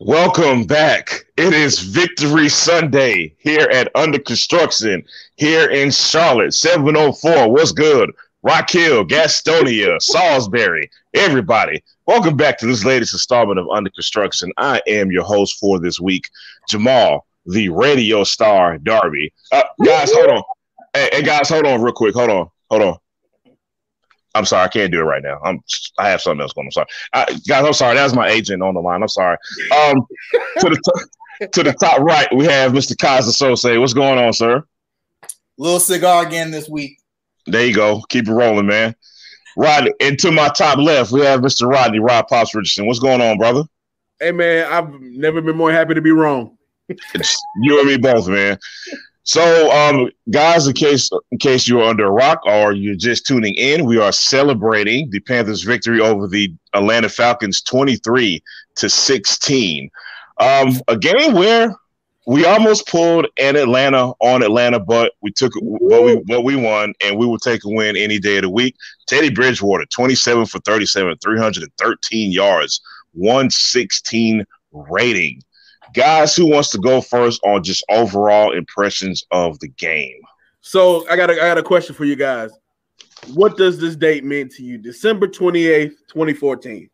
Welcome back. It is Victory Sunday here at Under Construction here in Charlotte. 704. What's good? Rock Hill, Gastonia, Salisbury, everybody. Welcome back to this latest installment of Under Construction. I am your host for this week, Jamal, the radio star Darby. Uh, guys, hold on. Hey, hey, guys, hold on real quick. Hold on. Hold on. I'm sorry, I can't do it right now. I'm I have something else going. on. I'm sorry, uh, guys. I'm sorry. That was my agent on the line. I'm sorry. Um, to the t- to the top right, we have Mr. Kaiser Sose. What's going on, sir? Little cigar again this week. There you go. Keep it rolling, man. Rodney, and to my top left, we have Mr. Rodney Rod Pops Richardson. What's going on, brother? Hey man, I've never been more happy to be wrong. You and me both, man. So, um, guys, in case in case you're under a rock or you're just tuning in, we are celebrating the Panthers' victory over the Atlanta Falcons, 23 to 16. Um, a game where we almost pulled an Atlanta on Atlanta, but we took what we what we won, and we will take a win any day of the week. Teddy Bridgewater, 27 for 37, 313 yards, 116 rating guys, who wants to go first on just overall impressions of the game? So I got a, I got a question for you guys. What does this date mean to you? December 28th, 2014.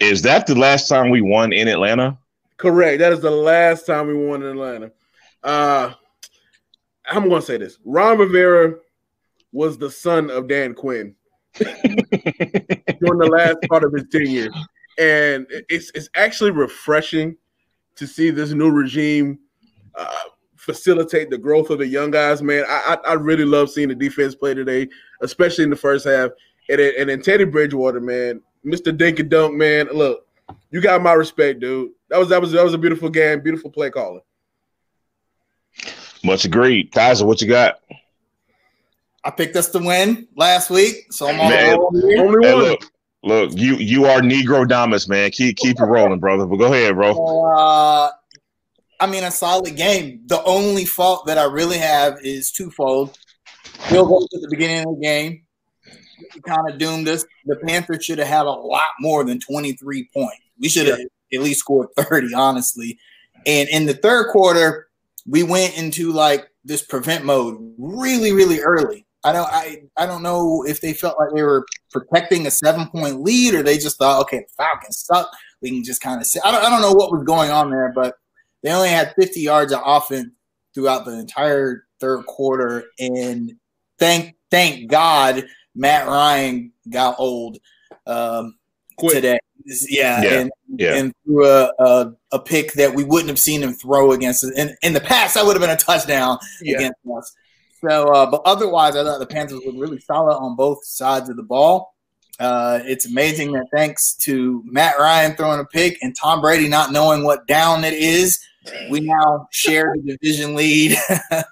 Is that the last time we won in Atlanta? Correct. That is the last time we won in Atlanta. Uh I'm gonna say this. Ron Rivera was the son of Dan Quinn during the last part of his tenure. And it's it's actually refreshing to see this new regime uh, facilitate the growth of the young guys, man. I, I, I really love seeing the defense play today, especially in the first half. And then, and then Teddy Bridgewater, man, Mr. Dink and Dunk, man. Look, you got my respect, dude. That was that was that was a beautiful game, beautiful play calling. Much agreed, Kaiser. What you got? I picked us to win last week, so I'm all Man, Only Hey, one. look, look, you you are Negrodamus, man. Keep keep it rolling, brother. But go ahead, bro. Uh, I mean, a solid game. The only fault that I really have is twofold. Field goals at the beginning of the game kind of doomed us. The Panthers should have had a lot more than 23 points. We should have at least scored 30, honestly. And in the third quarter, we went into like this prevent mode really, really early. I don't I, I don't know if they felt like they were protecting a seven point lead or they just thought, okay, the Falcons suck. We can just kind of sit. I don't, I don't know what was going on there, but they only had 50 yards of offense throughout the entire third quarter. And thank thank God Matt Ryan got old um, today. Yeah, Yeah, and, yeah. and threw a, a a pick that we wouldn't have seen him throw against us. In, in the past, that would have been a touchdown Yeah. against us. So, uh, but otherwise, I thought the Panthers looked really solid on both sides of the ball. Uh, it's amazing that thanks to Matt Ryan throwing a pick and Tom Brady not knowing what down it is, we now share the division lead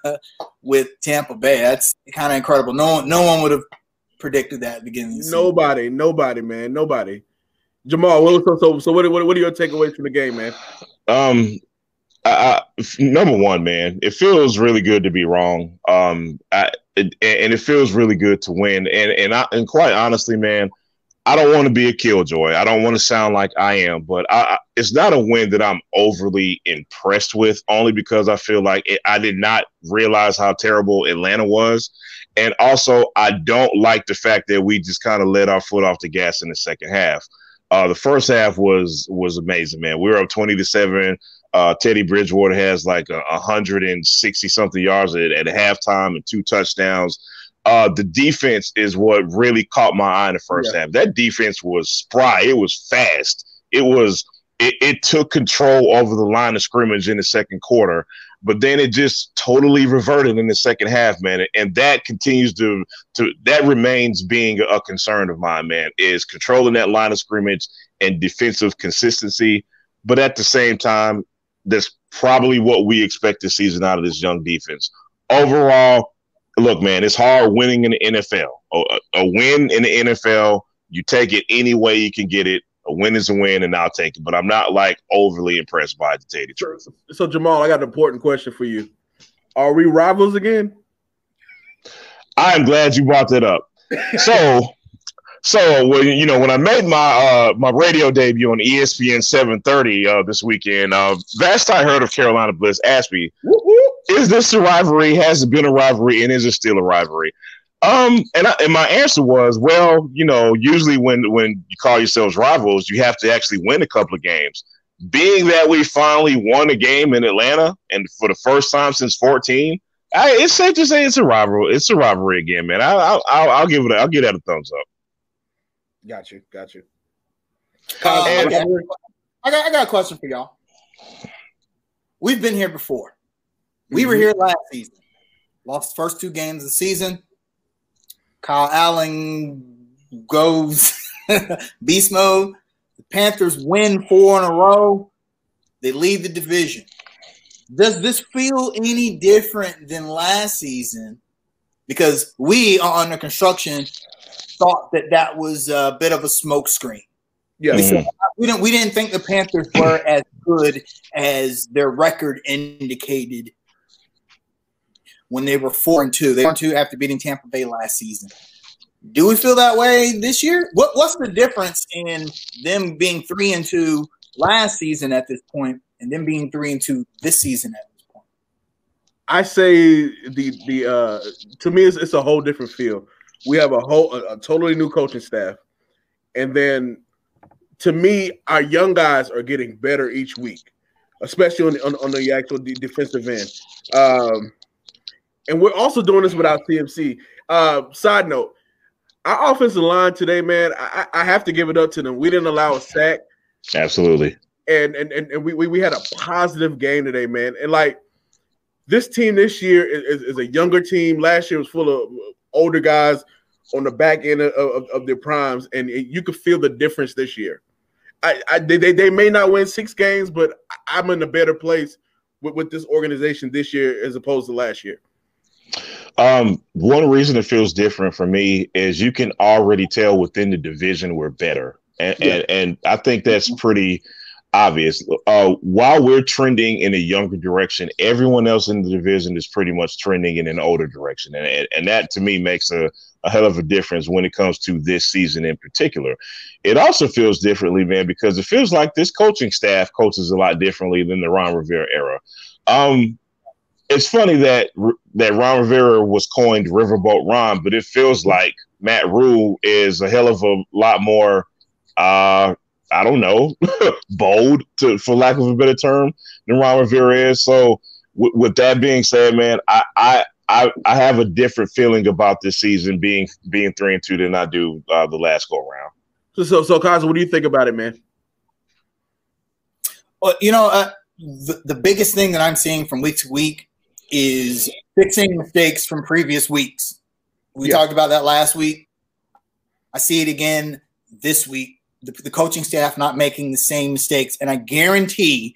with Tampa Bay. That's kind of incredible. No one, no one would have predicted that at the beginning. Of the season. Nobody, nobody, man, nobody. Jamal, what, so, so, so what, what, what are your takeaways from the game, man? Um, I, number one, man, it feels really good to be wrong. Um, I, it, and it feels really good to win. And and I, and quite honestly, man, I don't want to be a killjoy. I don't want to sound like I am, but I, I, it's not a win that I'm overly impressed with. Only because I feel like it, I did not realize how terrible Atlanta was, and also I don't like the fact that we just kind of let our foot off the gas in the second half. Uh, the first half was was amazing, man. We were up twenty to seven. Uh, Teddy Bridgewater has like a hundred and sixty something yards at, at halftime and two touchdowns. Uh, the defense is what really caught my eye in the first half. That defense was spry. It was fast. It was. It, it took control over the line of scrimmage in the second quarter, but then it just totally reverted in the second half, man. And that continues to to that remains being a concern of mine, man. Is controlling that line of scrimmage and defensive consistency. But at the same time, that's probably what we expect this season out of this young defense. Overall, look, man, it's hard winning in the NFL. A, a win in the NFL, you take it any way you can get it. A win is a win, and I'll take it. But I'm not like overly impressed by it, to tell you the truth. So, Jamal, I got an important question for you. Are we rivals again? I am glad you brought that up. So, So when you know when I made my uh, my radio debut on ESPN 730 uh, this weekend, uh, last I heard of Carolina Bliss asked me, "Is this a rivalry? Has it been a rivalry? And is it still a rivalry?" Um, and I, and my answer was, well, you know, usually when when you call yourselves rivals, you have to actually win a couple of games. Being that we finally won a game in Atlanta, and for the first time since 14, I, it's safe to say it's a rivalry. It's a rivalry again, man. I, I, I'll, I'll give it. A, I'll give that a thumbs up. Got you. Got you. Uh, I, got, I, got, I got a question for y'all. We've been here before. We mm-hmm. were here last season. Lost first two games of the season. Kyle Allen goes beast mode. The Panthers win four in a row. They lead the division. Does this feel any different than last season? Because we are under construction thought that that was a bit of a smokescreen. Yeah, we, mm-hmm. we didn't we didn't think the Panthers were as good as their record indicated when they were four and two. They were two after beating Tampa Bay last season. Do we feel that way this year? What what's the difference in them being three and two last season at this point and them being three and two this season at this point? I say the the uh to me it's, it's a whole different feel we have a whole a, a totally new coaching staff, and then to me, our young guys are getting better each week, especially on the, on, on the actual defensive end. Um, and we're also doing this without CMC. Uh, side note, our offensive line today, man, I, I, have to give it up to them. We didn't allow a sack. Absolutely. And and and, and we, we, we had a positive game today, man. And like this team this year is, is, a younger team. Last year was full of older guys on the back end of, of, of their primes, and you could feel the difference this year. I, I they, they may not win six games, but I'm in a better place with, with this organization this year as opposed to last year. Um, one reason it feels different for me is you can already tell within the division we're better, and yeah. and, and I think that's pretty obvious. Uh, while we're trending in a younger direction, everyone else in the division is pretty much trending in an older direction, and and that to me makes a, a hell of a difference when it comes to this season in particular. It also feels differently, man, because it feels like this coaching staff coaches a lot differently than the Ron Rivera era. Um, it's funny that that Ron Rivera was coined Riverboat Ron, but it feels like Matt Rhule is a hell of a lot more uh, I don't know, bold to for lack of a better term than Ron Rivera is. So w- with that being said, man, I, I I I have a different feeling about this season being being three and two than I do uh, the last go round. So so so Kaza, what do you think about it, man? Well, you know, uh, the the biggest thing that I'm seeing from week to week is fixing mistakes from previous weeks. We yeah. talked about that last week. I see it again this week the, the coaching staff not making the same mistakes. And I guarantee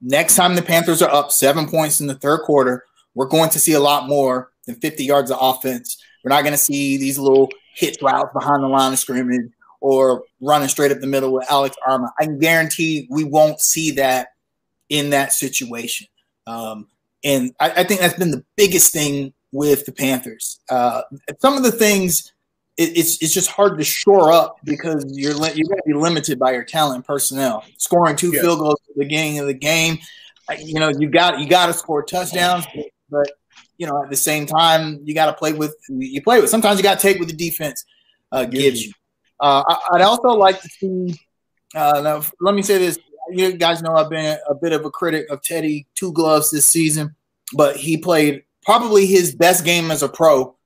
next time the Panthers are up seven points in the third quarter, we're going to see a lot more than 50 yards of offense. We're not going to see these little hit routes behind the line of scrimmage or running straight up the middle with Alex Armah. I guarantee we won't see that in that situation. Um, and I, I, think that's been the biggest thing with the Panthers. Uh, some of the things it, it's it's just hard to shore up because you're you're going to be limited by your talent and personnel. Scoring two field goals at the beginning of the game, you know you got you got to score touchdowns, but you know at the same time you got to play with you play with. Sometimes you got to take what the defense uh, gives you. Uh, I, would also like to see. Uh, now, let me say this: you guys know I've been a bit of a critic of Teddy Two Gloves this season, but he played probably his best game as a pro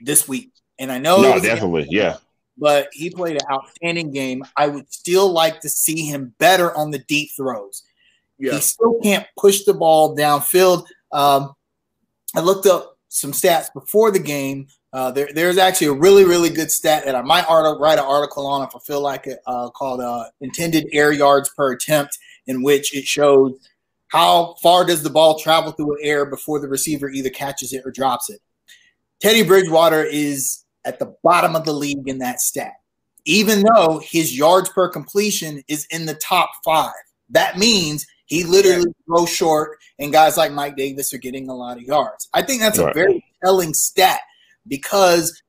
this week. And I know, no, definitely, yeah. But he played an outstanding game. I would still like to see him better on the deep throws. Yeah. He still can't push the ball downfield. Um, I looked up some stats before the game. Uh, there, there's actually a really, really good stat that I might article, write an article on if I feel like it, uh, called uh, intended air yards per attempt, in which it shows how far does the ball travel through air before the receiver either catches it or drops it. Teddy Bridgewater is at the bottom of the league in that stat, even though his yards per completion is in the top five. That means he literally goes short, and guys like Mike Davis are getting a lot of yards. I think that's right. a very telling stat because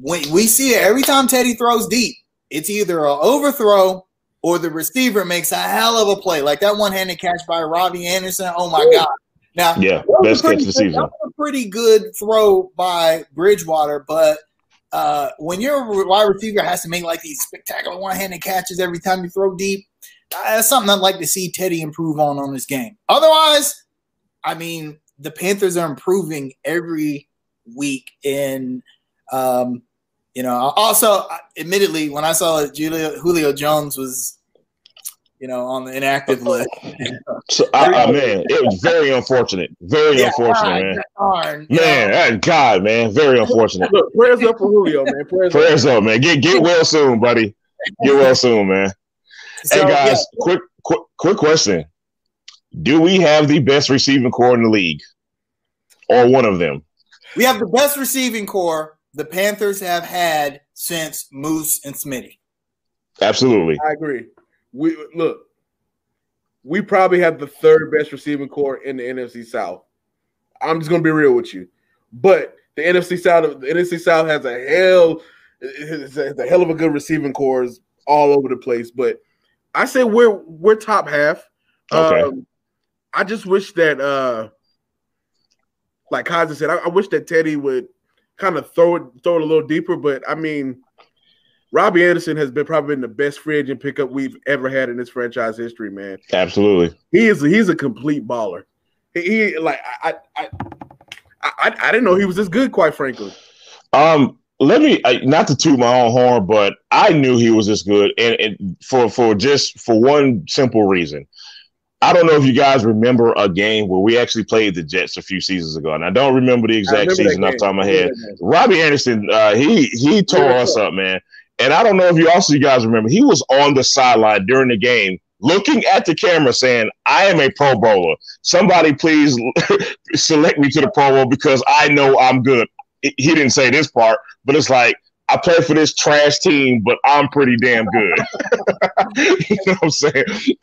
when we see it every time Teddy throws deep, it's either an overthrow or the receiver makes a hell of a play, like that one-handed catch by Robbie Anderson. Oh my god! Now, yeah, best catch of the season. That was a pretty good throw by Bridgewater, but uh, when your wide receiver has to make like these spectacular one-handed catches every time you throw deep, that's something I'd like to see Teddy improve on on this game. Otherwise, I mean, the Panthers are improving every week. And, um, you know, also, admittedly, when I saw Julio, Julio Jones was, you know, on the inactive list. so, I, I, man, it was very unfortunate. Very yeah, unfortunate, man. man, that, God, man, very unfortunate. Look, prayers up for Julio, man. Prayers, prayers up. up, man. Get get well soon, buddy. Get well soon, man. So, hey guys, yeah. quick, quick, quick question: Do we have the best receiving corps in the league, or one of them? We have the best receiving corps the Panthers have had since Moose and Smitty. Absolutely, I agree. We look, we probably have the third best receiving corps in the NFC South. I'm just gonna be real with you, but the NFC South, the NFC South has a hell, it's a, it's a hell of a good receiving cores all over the place, but I say we're we're top half. Okay. Um, I just wish that, uh, like Kaiser said, I, I wish that Teddy would kind of throw it throw it a little deeper. But I mean, Robbie Anderson has been probably been the best free agent pickup we've ever had in this franchise history, man. Absolutely, he is. He's a complete baller. He, he like I, I I I didn't know he was this good, quite frankly. Um, let me not to toot my own horn, but I knew he was this good, and, and, for for just for one simple reason. I don't know if you guys remember a game where we actually played the Jets a few seasons ago, and I don't remember the exact remember season off the top of my head. Robbie Anderson, uh, he he tore us up, man. And I don't know if you also you guys remember, he was on the sideline during the game, looking at the camera, saying, "I am a Pro Bowler. Somebody please select me to the Pro Bowl because I know I'm good." He didn't say this part, but it's like I play for this trash team, but I'm pretty damn good. you know what I'm saying?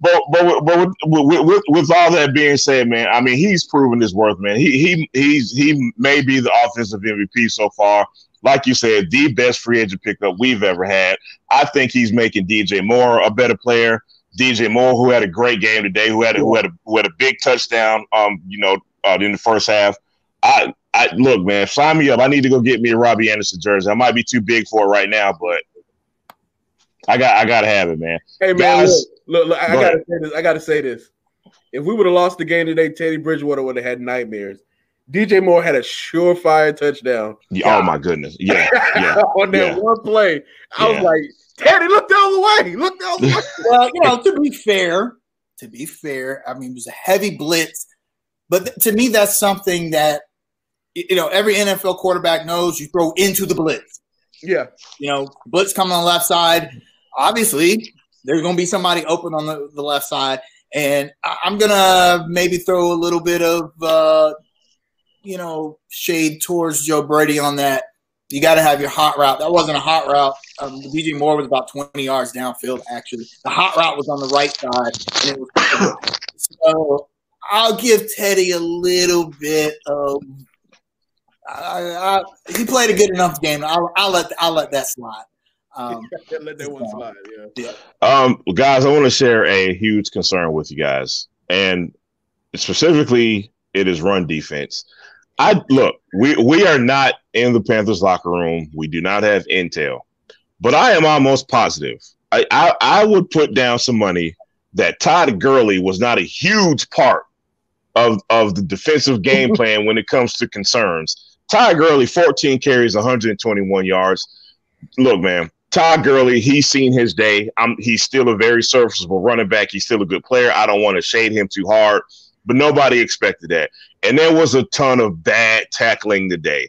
but but but with, with, with, all that being said, man, I mean he's proven his worth, man. He he he's he may be the offensive MVP so far. Like you said, the best free agent pickup we've ever had. I think he's making DJ Moore a better player. DJ Moore, who had a great game today, who had a, who had a, who had a big touchdown, um, you know, uh, in the first half. I I look, man, sign me up. I need to go get me a Robbie Anderson jersey. I might be too big for it right now, but I got I gotta have it, man. Hey man, Guys, look, look, look I go gotta ahead. say this. I gotta say this. If we would have lost the game today, Teddy Bridgewater would have had nightmares. DJ Moore had a surefire touchdown. Yeah, oh my goodness. Yeah. yeah on that yeah. one play. I yeah. was like, Teddy, look the other way. Look the other way. well, you know, to be fair, to be fair, I mean, it was a heavy blitz. But th- to me, that's something that you know, every NFL quarterback knows you throw into the blitz. Yeah. You know, blitz coming on the left side. Obviously, there's going to be somebody open on the, the left side. And I'm going to maybe throw a little bit of, uh, you know, shade towards Joe Brady on that. You got to have your hot route. That wasn't a hot route. Um, DJ Moore was about 20 yards downfield, actually. The hot route was on the right side. And it was so I'll give Teddy a little bit of I, I, he played a good enough game. I'll, I'll let I'll let that slide. Um, let that one slide. Yeah. yeah. Um, guys, I want to share a huge concern with you guys, and specifically, it is run defense. I look, we we are not in the Panthers locker room. We do not have intel, but I am almost positive. I I, I would put down some money that Todd Gurley was not a huge part of of the defensive game plan when it comes to concerns. Todd Gurley, 14 carries, 121 yards. Look, man, Todd Gurley, he's seen his day. I'm, he's still a very serviceable running back. He's still a good player. I don't want to shade him too hard, but nobody expected that. And there was a ton of bad tackling today.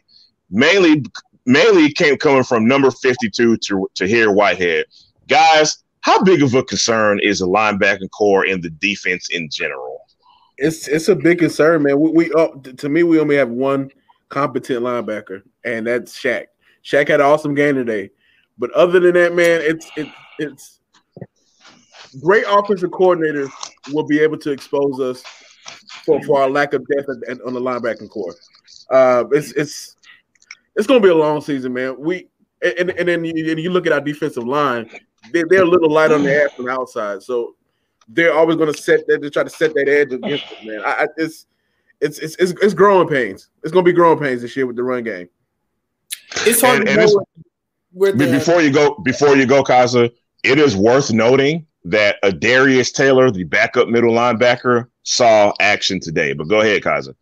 Mainly, mainly came coming from number 52 to Tahir Whitehead. Guys, how big of a concern is the linebacking corps in the defense in general? It's it's a big concern, man. We, we uh, to me we only have one – competent linebacker, and that's Shaq. Shaq had an awesome game today, but other than that, man, it's it's it's great offensive coordinator will be able to expose us for, for our lack of depth and on the linebacking corps. Uh, it's it's it's gonna be a long season, man. We and and then you, and you look at our defensive line, they, they're a little light on the ass from the outside, so they're always gonna set that they try to set that edge against it, man. I, I it's, it's it's it's it's growing pains. It's gonna be growing pains this year with the run game. It's hard And- to and know it's- where the, before you go, before you go, Kaza, it is worth noting that a Darius Taylor, the backup middle linebacker, saw action today. But go ahead, Kaiser.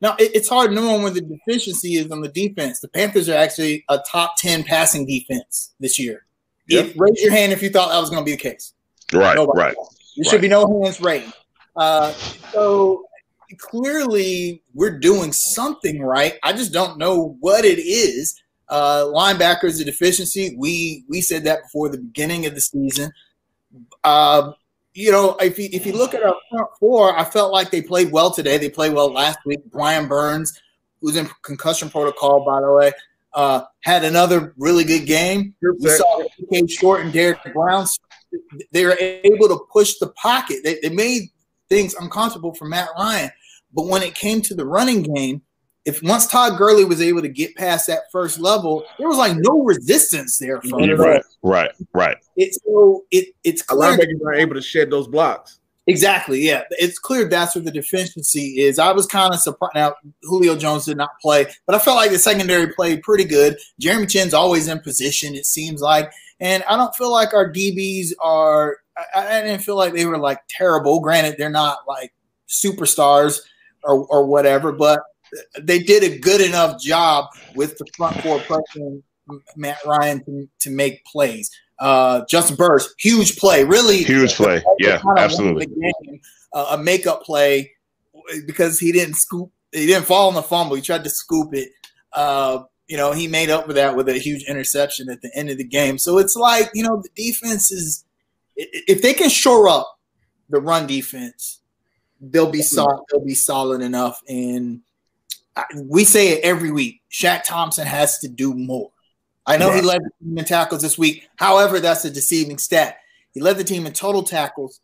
Now it's hard knowing where the deficiency is on the defense. The Panthers are actually a top 10 passing defense this year. If, raise your hand if you thought that was going to be the case. Right, Nobody. right. There should be no hands raised. Uh, so clearly, we're doing something right. I just don't know what it is. Uh, linebackers, a deficiency. We we said that before the beginning of the season. Uh, you know, if you, if you look at our front four, I felt like they played well today. They played well last week. Brian Burns, who's in concussion protocol, by the way, uh, had another really good game. We saw KK Short and Derek Brown. They were able to push the pocket. They, they made things uncomfortable for Matt Ryan. But when it came to the running game, if once Todd Gurley was able to get past that first level, there was like no resistance there from You're right, right, right. It's so it it's A clear linebackers are able to shed those blocks. Exactly. Yeah, it's clear that's where the deficiency is. I was kind of surprised. Now Julio Jones did not play, but I felt like the secondary played pretty good. Jeremy Chinn's always in position. It seems like, and I don't feel like our DBs are. I, I didn't feel like they were like terrible. Granted, they're not like superstars or or whatever, but they did a good enough job with the front four pressing Matt Ryan to, to make plays. Uh, Juston Burris, huge play, really Huge play. Yeah, kind of absolutely. game, uh, a makeup play because he didn't scoop, he didn't fall on the fumble. He tried to scoop it. Uh, you know, he made up for that with a huge interception at the end of the game. So it's like you know, the defense is if they can shore up the run defense, they'll be solid. They'll be solid enough. And I, we say it every week. Shaq Thompson has to do more. I know he led the team in tackles this week. However, that's a deceiving stat. He led the team in total tackles,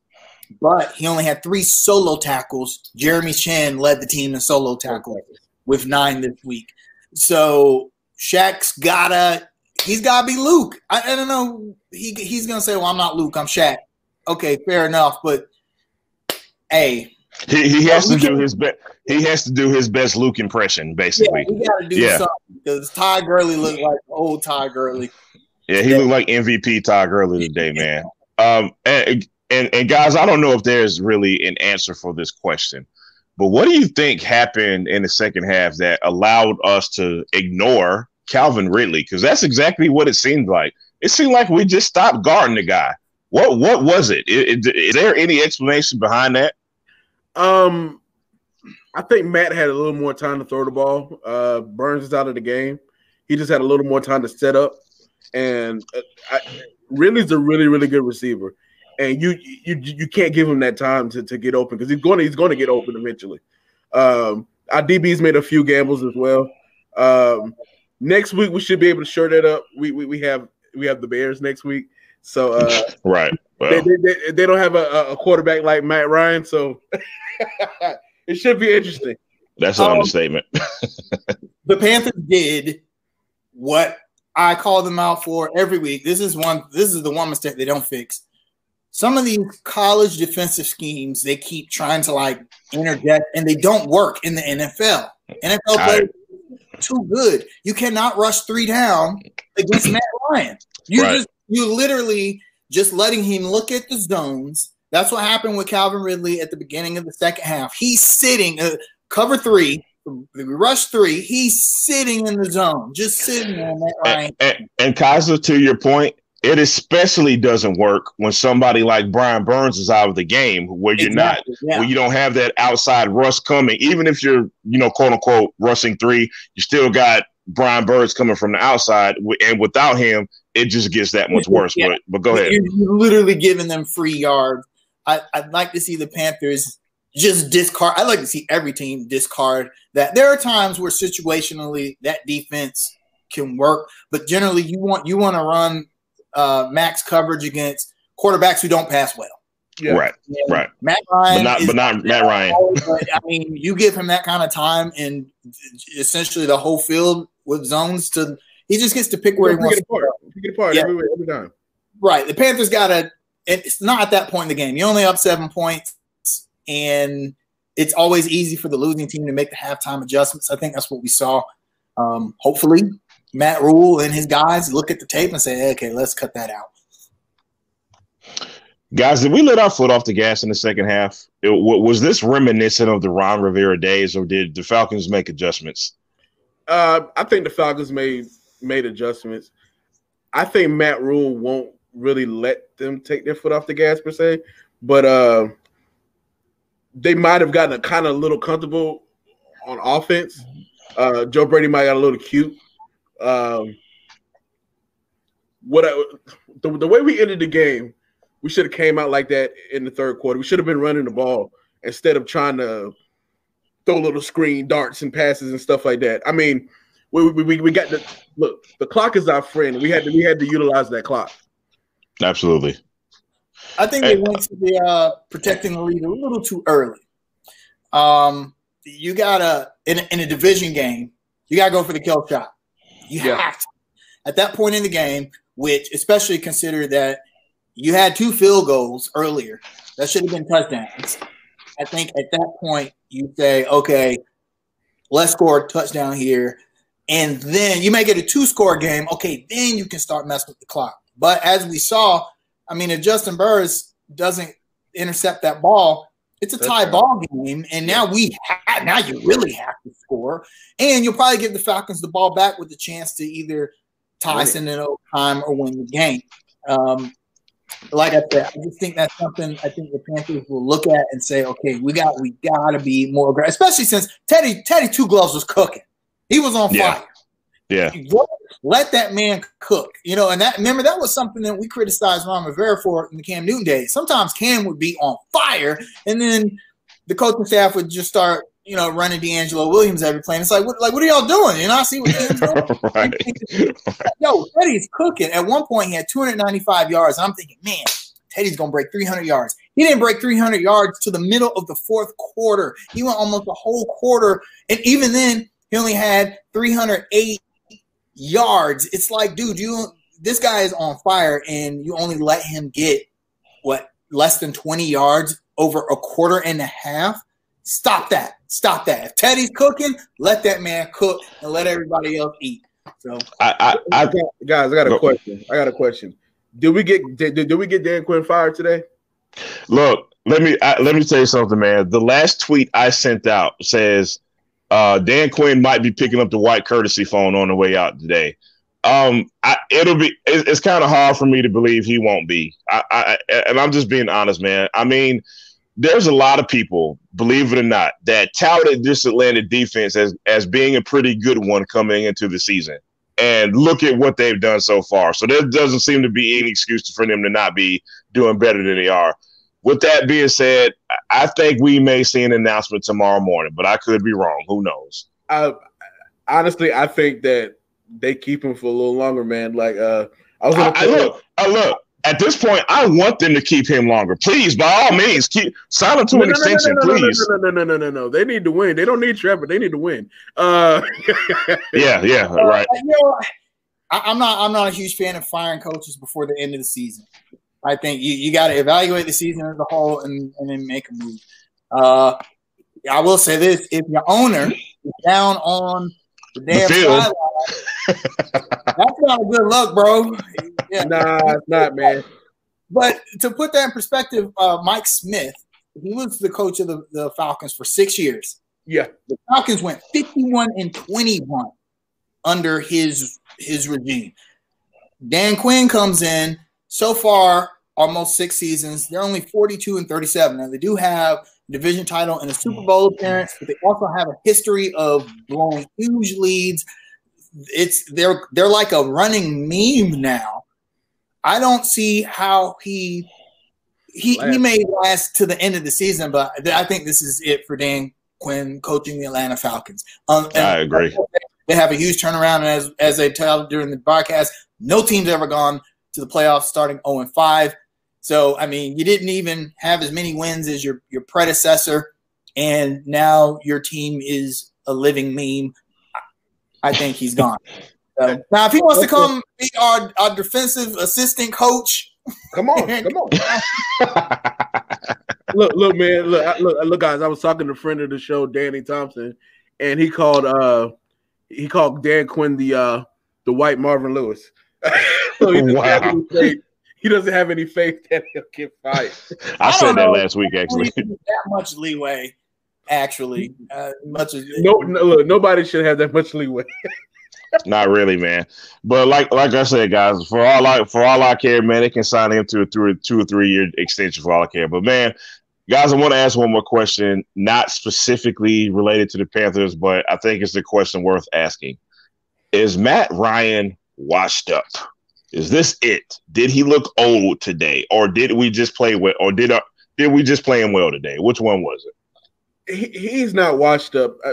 but he only had three solo tackles. Jeremy Chinn led the team in solo tackles with nine this week. So Shaq's gotta he's gotta be Luke. I, I don't know. He he's gonna say, Well, I'm not Luke, I'm Shaq. Okay, fair enough. But hey, He, he has to do his best. He has to do his best Luke impression, yeah, basically. we gotta do Yeah. something because Ty Gurley looked like old Ty Gurley. Yeah, he looked like MVP Ty Gurley today, man. Um, and, and and guys, I don't know if there's really an answer for this question, but what do you think happened in the second half that allowed us to ignore Calvin Ridley? Because that's exactly what it seemed like. It seemed like we just stopped guarding the guy. What what was it? I- I- Is there any explanation behind that? Um, I think Matt had a little more time to throw the ball. Uh, Burns is out of the game. He just had a little more time to set up, and uh, I, Ridley's a really, really good receiver, and you you you can't give him that time to, to get open because he's going to he's going to get open eventually. Um, our DBs made a few gambles as well. Um, next week we should be able to shore that up. We we, we have we have the Bears next week, so uh, Right. They, they, they, they don't have a, a quarterback like Matt Ryan, so it should be interesting. that's an Um, understatement. the Panthers did what I call them out for every week. This is one. This is the one mistake they don't fix. Some of these college defensive schemes they keep trying to like interject, and they don't work in the NFL. NFL players too good. You cannot rush three down against Matt Ryan. You Right. just you literally just letting him look at the zones. That's what happened with Calvin Ridley at the beginning of the second half. He's sitting uh, cover three. Rush three. He's sitting in the zone, just sitting there. Matt line. And, and, and Kaiser, to your point, it especially doesn't work when somebody like Brian Burns is out of the game, where you're not, yeah. where you don't have that outside rush coming. Even if you're, you know, quote unquote, rushing three, you still got Brian Burns coming from the outside, and without him, it just gets that much worse. Yeah. But but go ahead. You're, you're literally giving them free yards. I, I'd like to see the Panthers just discard. I'd like to see every team discard that. There are times where situationally that defense can work, but generally you want you want to run uh, max coverage against quarterbacks who don't pass well. Yeah. Right, And right. Matt Ryan, But not is- but not Matt Ryan. I mean, you give him that kind of time, and essentially the whole field with zones to. He just gets to pick where he wants. to it apart. Pick it apart Yeah. every, every time. Right. The Panthers got to. It's not at that point in the game. You're only up seven points, and it's always easy for the losing team to make the halftime adjustments. I think that's what we saw. Um, hopefully, Matt Rhule and his guys look at the tape and say, "Okay, let's cut that out." Guys, did we let our foot off the gas in the second half? It- was this reminiscent of the Ron Rivera days, or did the Falcons make adjustments? Uh, I think the Falcons made made adjustments. I think Matt Rhule won't really let them take their foot off the gas per se, but uh, they might have gotten a kind of little comfortable on offense. Uh, Joe Brady might got a little cute. Um, what I, the, the way we ended the game, we should have came out like that in the third quarter. We should have been running the ball instead of trying to throw little screen darts and passes and stuff like that. I mean, we we, we, we got the look. The clock is our friend. We had to we had to utilize that clock. Absolutely. I think Hey. they went to the uh, protecting the lead a little too early. Um, you gotta in a, in a division game, you gotta go for the kill shot. You Yeah. have to. At that point in the game, which especially consider that you had two field goals earlier, that should have been touchdowns. I think at that point you say, okay, let's score a touchdown here, and then you make it a two-score game. Okay, then you can start messing with the clock. But as we saw, I mean, if Juston Burris doesn't intercept that ball, it's a That's tie right. ball game, and now we ha- now you really have to score, and you'll probably give the Falcons the ball back with the chance to either tie us in an overtime or win the game. Um, like I said, I just think that's something I think the Panthers will look at and say, okay, we got we got to be more aggressive, especially since Teddy Teddy Two Gloves was cooking. He was on Yeah. fire. Yeah. Let- that man cook, you know. And that remember that was something that we criticized Ron Rivera for in the Cam Newton days. Sometimes Cam would be on fire, and then the coaching staff would just start, you know, running DeAngelo Williams every play. And it's like, what, like, what are y'all doing? You know, I see what Cam's doing. right. Yo, Teddy's cooking. At one point, he had 295 yards. And I'm thinking, man, Teddy's gonna break 300 yards. He didn't break 300 yards to the middle of the fourth quarter. He went almost a whole quarter, and even then, he only had 308 yards. It's like, dude, you this guy is on fire, and you only let him get what less than 20 yards over a quarter and a half. Stop that. Stop that. If Teddy's cooking, let that man cook and let everybody else eat. So I, I, I, Guys, I got a Go. question. I got a question. Did we get did, did we get Dan Quinn fired today? Look, let me I, let me tell you something, man. The last tweet I sent out says uh, Dan Quinn might be picking up the white courtesy phone on the way out today. Um, I, it'll be it, it's kind of hard for me to believe he won't be. I, I, and I'm just being honest, man. I mean, there's a lot of people, believe it or not, that touted this Atlanta defense as as being a pretty good one coming into the season. And look at what they've done so far. So there doesn't seem to be any excuse for them to not be doing better than they are. With that being said, I- I think we may see an announcement tomorrow morning, but I could be wrong. Who knows? I honestly I think that they keep him for a little longer, man. Like uh I was I, gonna I look, I look. At this point, I want them to keep him longer. Please, by all means, keep sign him to No, an no, no, no, extension, no, no, please. No, no, no, no, no, no. They need to win. They don't need Trevor. They need to win. Uh, Yeah, yeah, right. Uh, you know, I, I'm not. I'm not a huge fan of firing coaches before the end of the season. I think you, you got to evaluate the season as a whole and, and then make a move. Uh, I will say this: if your owner is down on the damn field. sideline, that's not a good look, bro. Yeah. nah, it's not, man. But to put that in perspective, uh, Mike Smith, he was the coach of the, the Falcons for six years. Yeah, The Falcons went 51 and 21 under his his regime. Dan Quinn comes in so far almost six seasons. They're only 42 and 37. Now they do have division title and a Super Bowl appearance, but they also have a history of blowing huge leads. It's they're they're like a running meme now. I don't see how he he, he may last to the end of the season, but I think this is it for Dan Quinn coaching the Atlanta Falcons. Um, I agree. They have a huge turnaround, and as as they tell during the broadcast, no team's ever gone to the playoffs starting 0 and 5. So I mean, you didn't even have as many wins as your your predecessor, and now your team is a living meme. I think he's gone. So, now, if he wants to come be our, our defensive assistant coach, come on, come on. look, look, man, look, look, look, guys. I was talking to a friend of the show, Danny Thompson, and he called uh he called Dan Quinn the uh the white Marvin Lewis. so he, wow. Faith, he doesn't have any faith that he'll get fired. I, I said that last week, actually. That much leeway, actually, uh, much as no, no, look, nobody should have that much leeway. Not really, man. But like like I said, guys, for all I for all I care, man, they can sign him to a through two or three year extension for all I care. But man, guys, I want to ask one more question, not specifically related to the Panthers, but I think it's a question worth asking. Is Matt Ryan washed up? Is this it? Did he look old today, or did we just play well, or did uh, did we just play him well today? Which one was it? He, he's not washed up. Uh,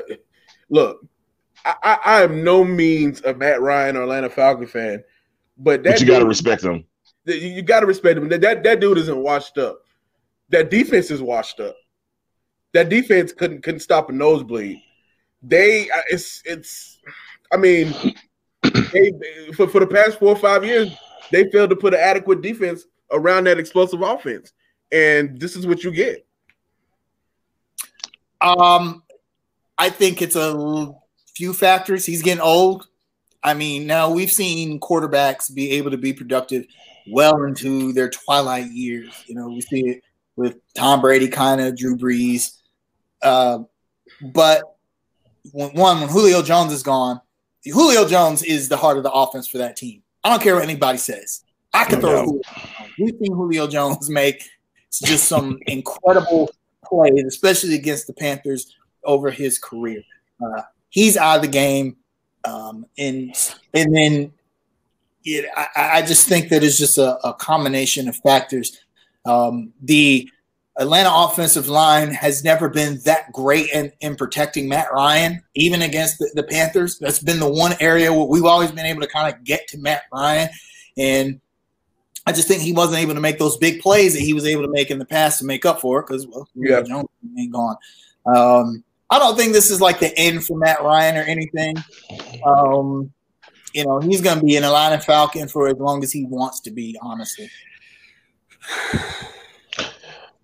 look, I, I, am no means a Matt Ryan or Atlanta Falcon fan, but that but you got to respect him. You, you got to respect him. That, that that dude isn't washed up. That defense is washed up. That defense couldn't couldn't stop a nosebleed. They uh, it's it's. I mean, they, for, for the past four or five years, they failed to put an adequate defense around that explosive offense. And this is what you get. Um, I think it's a few factors. He's getting old. I mean, now we've seen quarterbacks be able to be productive well into their twilight years. You know, we see it with Tom Brady, kind of Drew Brees. Uh, but when, one, when Julio Jones is gone, Julio Jones is the heart of the offense for that team. I don't care what anybody says. I can throw. Julio. We've seen Julio Jones make just some incredible plays, especially against the Panthers over his career. Uh, he's out of the game, um, and and then it, I, I, just think that it's just a, a combination of factors. Um, the Atlanta offensive line has never been that great in, in protecting Matt Ryan, even against the, the Panthers. That's been the one area where we've always been able to kind of get to Matt Ryan. And I just think he wasn't able to make those big plays that he was able to make in the past to make up for it because, well, yeah. Jones ain't gone. Um, I don't think this is like the end for Matt Ryan or anything. Um, you know, he's going to be an Atlanta Falcon for as long as he wants to be, honestly.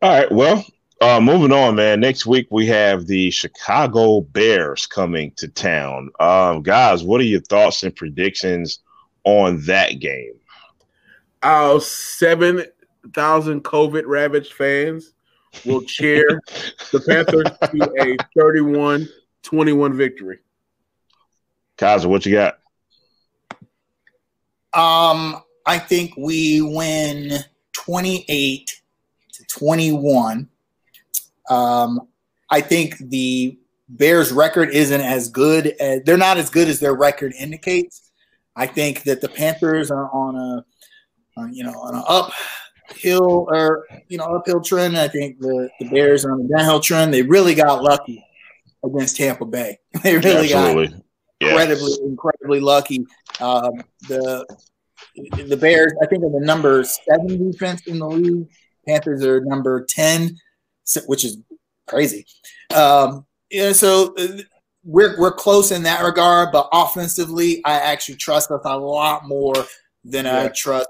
All right. Well, uh, moving on, man. Next week we have the Chicago Bears coming to town. Um, guys, what are your thoughts and predictions on that game? Our seven thousand COVID ravaged fans will cheer the Panthers to a 31-21 victory. Kaiser, what you got? Um, I think we win 28 21. Um, I think the Bears' record isn't as good as they're not as good as their record indicates. I think that the Panthers are on a, on, you know, on an uphill or you know uphill trend. I think the, the Bears are on a downhill trend. They really got lucky against Tampa Bay. They really Absolutely. got incredibly, yes. incredibly lucky. Um, the the Bears, I think, are the number seven defense in the league. Panthers are number 10, which is crazy. Um, yeah, so uh, we're, we're close in that regard, but offensively, I actually trust us a lot more than yeah. I trust,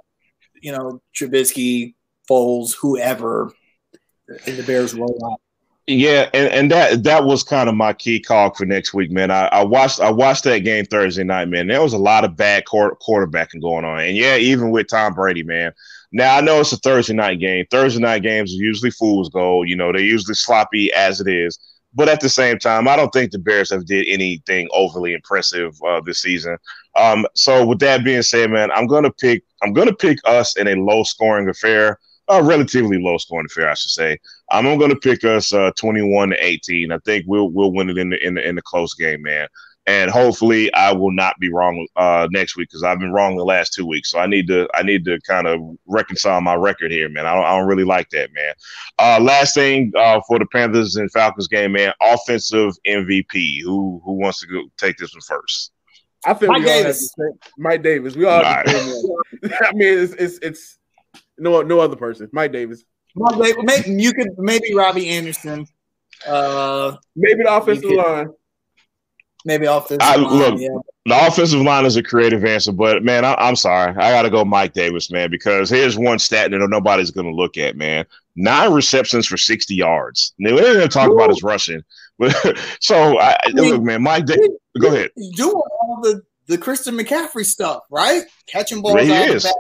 you know, Trubisky, Foles, whoever in the Bears rollout. Yeah, and, and that that was kind of my key call for next week, man. I, I watched I watched that game Thursday night, man. There was a lot of bad quarterbacking going on, and yeah, even with Tom Brady, man. Now I know it's a Thursday night game. Thursday night games are usually fool's gold. You know, they're usually sloppy as it is. But at the same time, I don't think the Bears have did anything overly impressive uh, this season. Um, so with that being said, man, I'm gonna pick I'm gonna pick us in a low scoring affair, a relatively low scoring affair, I should say. I'm gonna pick us uh, 21 to 18. I think we'll we'll win it in the in the, in the close game, man and hopefully I will not be wrong uh, next week because I've been wrong the last two weeks. So I need to I need to kind of reconcile my record here, man. I don't, I don't really like that, man. Uh, last thing uh, for the Panthers and Falcons game, man. Offensive MVP. Who who wants to go take this one first? I think Mike Davis. Mike Davis. We all. Have I mean, it's, it's it's no no other person. Mike Davis. Mike Davis. Maybe you could maybe Robbie Anderson. Uh, maybe the offensive line. Maybe offensive I, line. look, yeah. the offensive line is a creative answer, but man, I, am sorry. I got to go Mike Davis, man, because here's one stat that nobody's going to look at, man. Nine receptions for 60 yards. Now, we didn't talk about his rushing. but so, I, I mean, look, man, Mike Davis, go ahead. Doing all the, the Christian McCaffrey stuff, right? Catching balls He out is.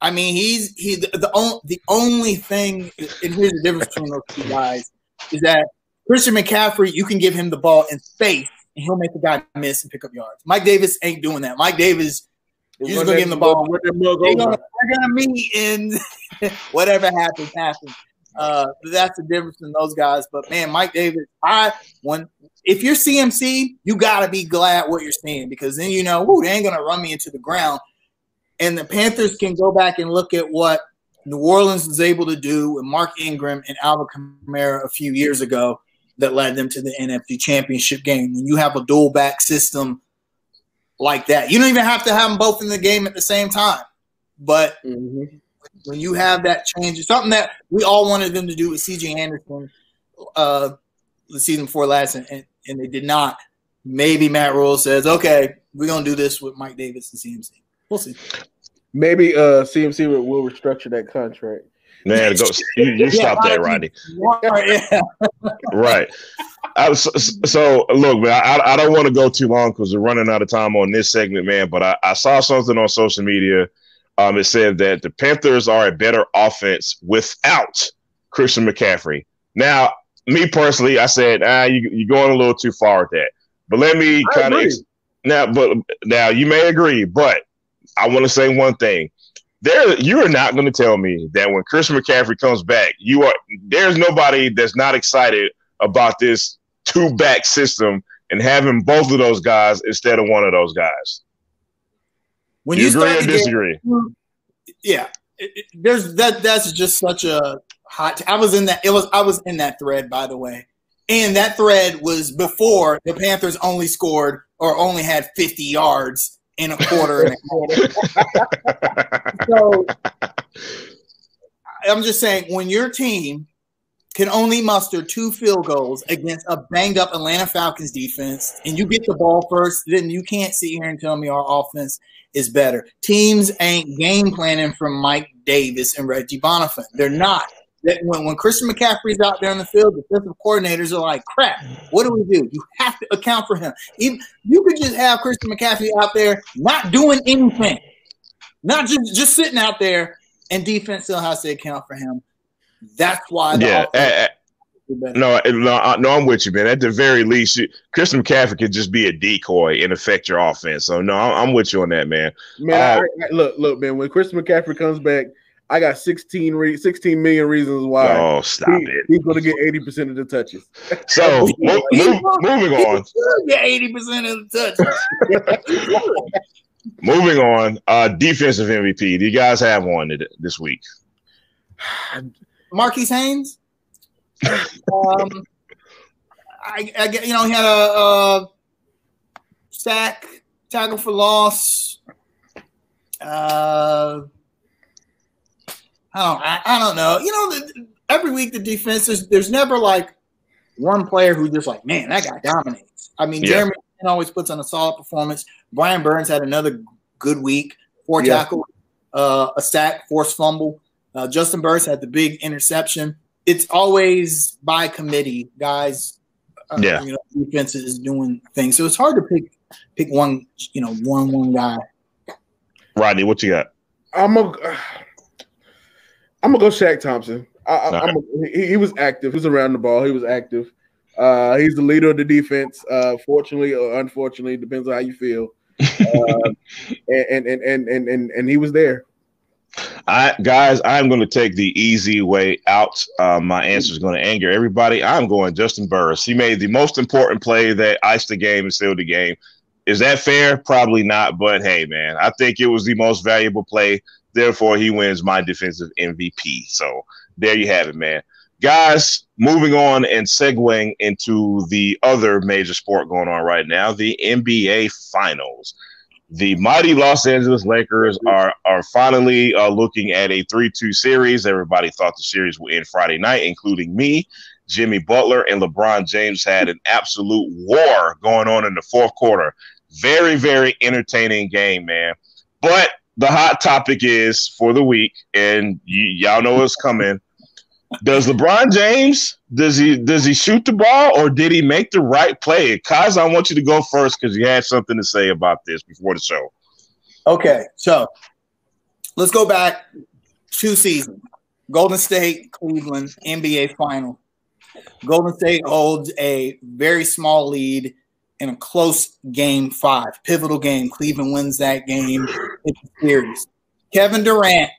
I mean, he's he the, the, on, the only thing, and here's the difference between those two guys, is that Christian McCaffrey, you can give him the ball in space and he'll make the guy miss and pick up yards. Mike Davis ain't doing that. Mike Davis, you're just gonna give him the ball. Run that mug They're gonna, they're gonna meet and whatever happens, happens. Uh, that's the difference in those guys. But man, Mike Davis, I when if you're CMC, you gotta be glad what you're seeing because then you know, ooh, they ain't gonna run me into the ground. And the Panthers can go back and look at what New Orleans was able to do with Mark Ingram and Alvin Kamara a few years ago that led them to the NFC Championship game. When you have a dual back system like that, you don't even have to have them both in the game at the same time. But Mhm. when you have that change, it's something that we all wanted them to do with CJ Anderson uh, the season before last, and, and, and they did not. Maybe Matt Rhule says, okay, we're going to do this with Mike Davis and CMC. We'll see. Maybe uh, CMC will, will restructure that contract. Man, go, you, you stop that, Rodney. Yeah. right. I, so, so, look, man, I, I don't want to go too long because we're running out of time on this segment, man. But I, I saw something on social media. Um, it said that the Panthers are a better offense without Christian McCaffrey. Now, me personally, I said, ah, you, you're going a little too far with that. But let me kind of ex- now, but now you may agree, but I want to say one thing. There, you are not going to tell me that when Christian McCaffrey comes back, you are there's nobody that's not excited about this two back system and having both of those guys instead of one of those guys. When you, you, agree or to get, disagree? yeah, it- it- there's that. That's just such a hot. I was in that. It was. I was in that thread, by the way, and that thread was before the Panthers only scored or only had 50 yards in a quarter and a quarter. so I'm just saying, when your team can only muster two field goals against a banged up Atlanta Falcons defense, and you get the ball first, then you can't sit here and tell me our offense is better. Teams ain't game planning from Mike Davis and Reggie Bonnafon. They're not. That when, when Christian McCaffrey's out there on the field, defensive coordinators are like, crap, what do we do? You have to account for him. Even, you could just have Christian McCaffrey out there not doing anything, not just, just sitting out there, and defense still has to account for him. That's why the yeah, offense eh, eh, is better. no, eh, no, I- no, I'm with you, man. At the very least, you, Christian McCaffrey could just be a decoy and affect your offense. So no, I'm, I'm with you on that, man. Man, Uh, I, I- look, look, man. When Christian McCaffrey comes back, I got 16, re- 16 million reasons why Oh, stop he- it. he's going to get 80% of the touches. So mo- move, moving on. Yeah, eighty percent of the touches. Moving on, uh, defensive MVP. Do you guys have one this week? Marquis Haynes. Um, I, I get- you know he had a, a sack, tackle for loss. Uh, I don't, I, I don't know. You know, the, every week the defense is there's never like one player who just like, man, that guy dominates. I mean, Yeah. Jeremy always puts on a solid performance. Brian Burns had another good week, four Yeah. tackle, uh, a sack, forced fumble. Uh, Juston Burris had the big interception. It's always by committee, guys. Uh, Yeah. you know, defense is doing things, so it's hard to pick pick one, you know, one one guy. Rodney, what you got? I'm gonna, I'm gonna go Shaq Thompson. I, a, he, he was active. He was around the ball. He was active. Uh, he's the leader of the defense. Uh, fortunately or unfortunately, depends on how you feel. Uh, and, and and and and and he was there. I guys, I'm going to take the easy way out. Uh, my answer is going to anger everybody. I'm going Juston Burris. He made the most important play that iced the game and sealed the game. Is that fair? Probably not. But hey, man, I think it was the most valuable play. Therefore, he wins my defensive MVP. So there you have it, man. Guys, moving on and segueing into the other major sport going on right now, the NBA Finals. The mighty Los Angeles Lakers are are finally uh, looking at a three-two series. Everybody thought the series would end Friday night, including me. Jimmy Butler and LeBron James had an absolute war going on in the fourth quarter. Very, very entertaining game, man. But the hot topic is for the week, and y- y'all know what's coming. Does LeBron James does he does he shoot the ball or did he make the right play? Kaz, I want you to go first because you had something to say about this before the show. Okay, so let's go back two seasons. Golden State, Cleveland, NBA final. Golden State holds a very small lead in a close game five, pivotal game. Cleveland wins that game in the series. Kevin Durant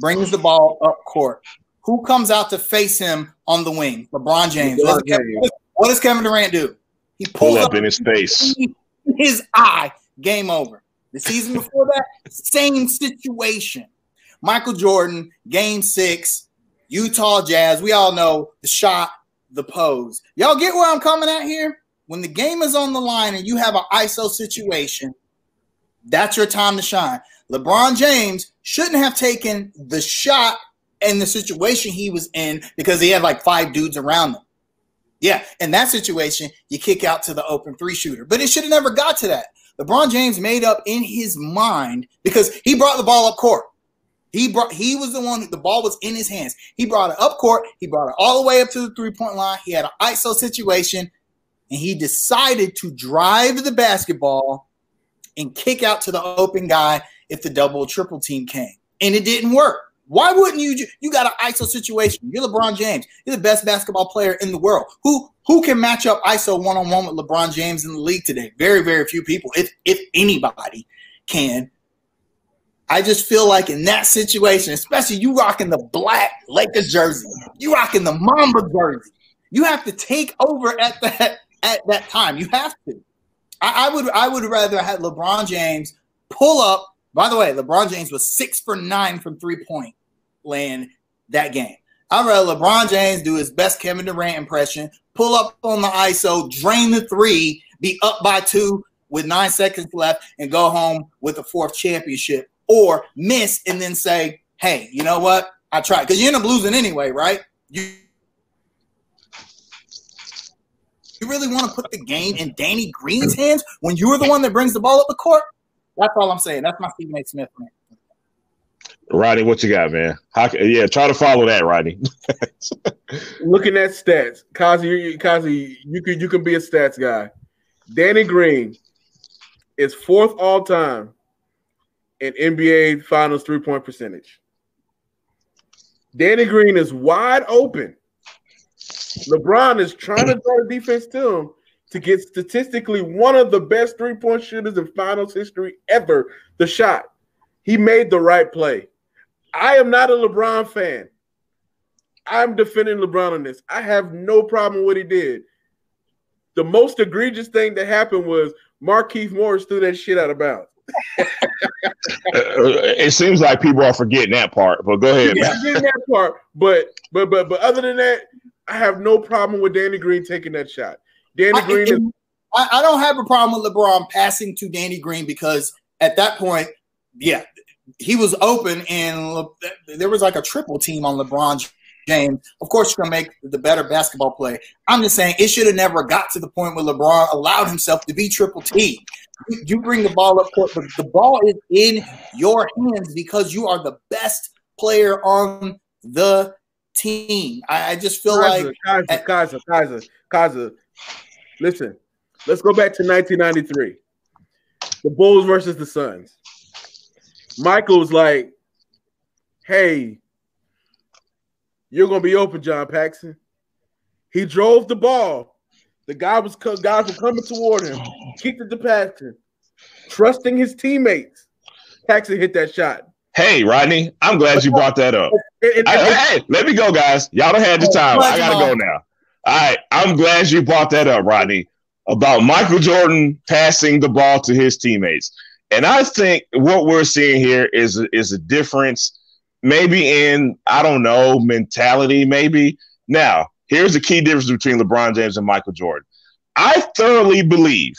brings the ball up court. Who comes out to face him on the wing? LeBron James. LeBron What, does Kevin, what does Kevin Durant do? He Pull pulls up in his face. his eye. Game over. The season before that, same situation. Michael Jordan, game six, Utah Jazz. We all know the shot, the pose. Y'all get where I'm coming at here? When the game is on the line and you have an ISO situation, that's your time to shine. LeBron James shouldn't have taken the shot in the situation he was in because he had like five dudes around him. Yeah, in that situation, you kick out to the open three shooter, but it should have never got to that. LeBron James made up in his mind because he brought the ball up court. He brought he was the one the ball was in his hands. He brought it up court, he brought it all the way up to the three-point line. He had an ISO situation, and he decided to drive the basketball and kick out to the open guy if the double triple team came. And it didn't work. Why wouldn't you? You got an ISO situation. You're LeBron James. You're the best basketball player in the world. Who who can match up ISO one on one with LeBron James in the league today? Very very few people, if if anybody can. I just feel like in that situation, especially you rocking the black Lakers jersey, you rocking the Mamba jersey, you have to take over at that at that time. You have to. I, I would I would rather have LeBron James pull up. By the way, LeBron James was six for nine from three point land that game. I'd rather LeBron James do his best Kevin Durant impression, pull up on the ISO, drain the three, be up by two with nine seconds left, and go home with the fourth championship, or miss and then say, "Hey, you know what? I tried." Because you end up losing anyway, right? You you really want to put the game in Danny Green's hands when you're the one that brings the ball up the court? That's all I'm saying. That's my Stephen A. Smith man. Rodney, what you got, man? How, yeah, try to follow that, Rodney. Looking at stats, Kazi, you, you- Kazi, you can you can be a stats guy. Danny Green is fourth all time in NBA Finals three point percentage. Danny Green is wide open. LeBron is trying to draw the defense to him to get statistically one of the best three point shooters in Finals history ever. The shot, he made the right play. I am not a LeBron fan. I'm defending LeBron on this. I have no problem with what he did. The most egregious thing that happened was Markieff Morris threw that shit out of bounds. It seems like people are forgetting that part, but go ahead, Yeah, man. I get that part, but but but but other than that, I have no problem with Danny Green taking that shot. Danny I, Green is I, I don't have a problem with LeBron passing to Danny Green because at that point, yeah, he was open and Le- there was like a triple team on LeBron James. Of course, you're gonna make the better basketball play. I'm just saying it should have never got to the point where LeBron allowed himself to be triple team. You, you bring the ball up court, the, the ball is in your hands because you are the best player on the team. I, I just feel Kaiser, like Kaiser, Kaiser, Kaiser, Kaiser. Listen, let's go back to 1993. The Bulls versus the Suns. Michael's like, "Hey, you're gonna be open, John Paxson." He drove the ball. The guy was co- guys were coming toward him. Kicked it to Paxson, trusting his teammates. Paxson hit that shot. Hey, Rodney, I'm glad you brought that up. And- and- I- hey, let me go, guys. Y'all don't have the time. I gotta go now. All right, I'm glad you brought that up, Rodney, about Michael Jordan passing the ball to his teammates. And I think what we're seeing here is is a difference, maybe in I don't know mentality. Maybe now here's the key difference between LeBron James and Michael Jordan. I thoroughly believe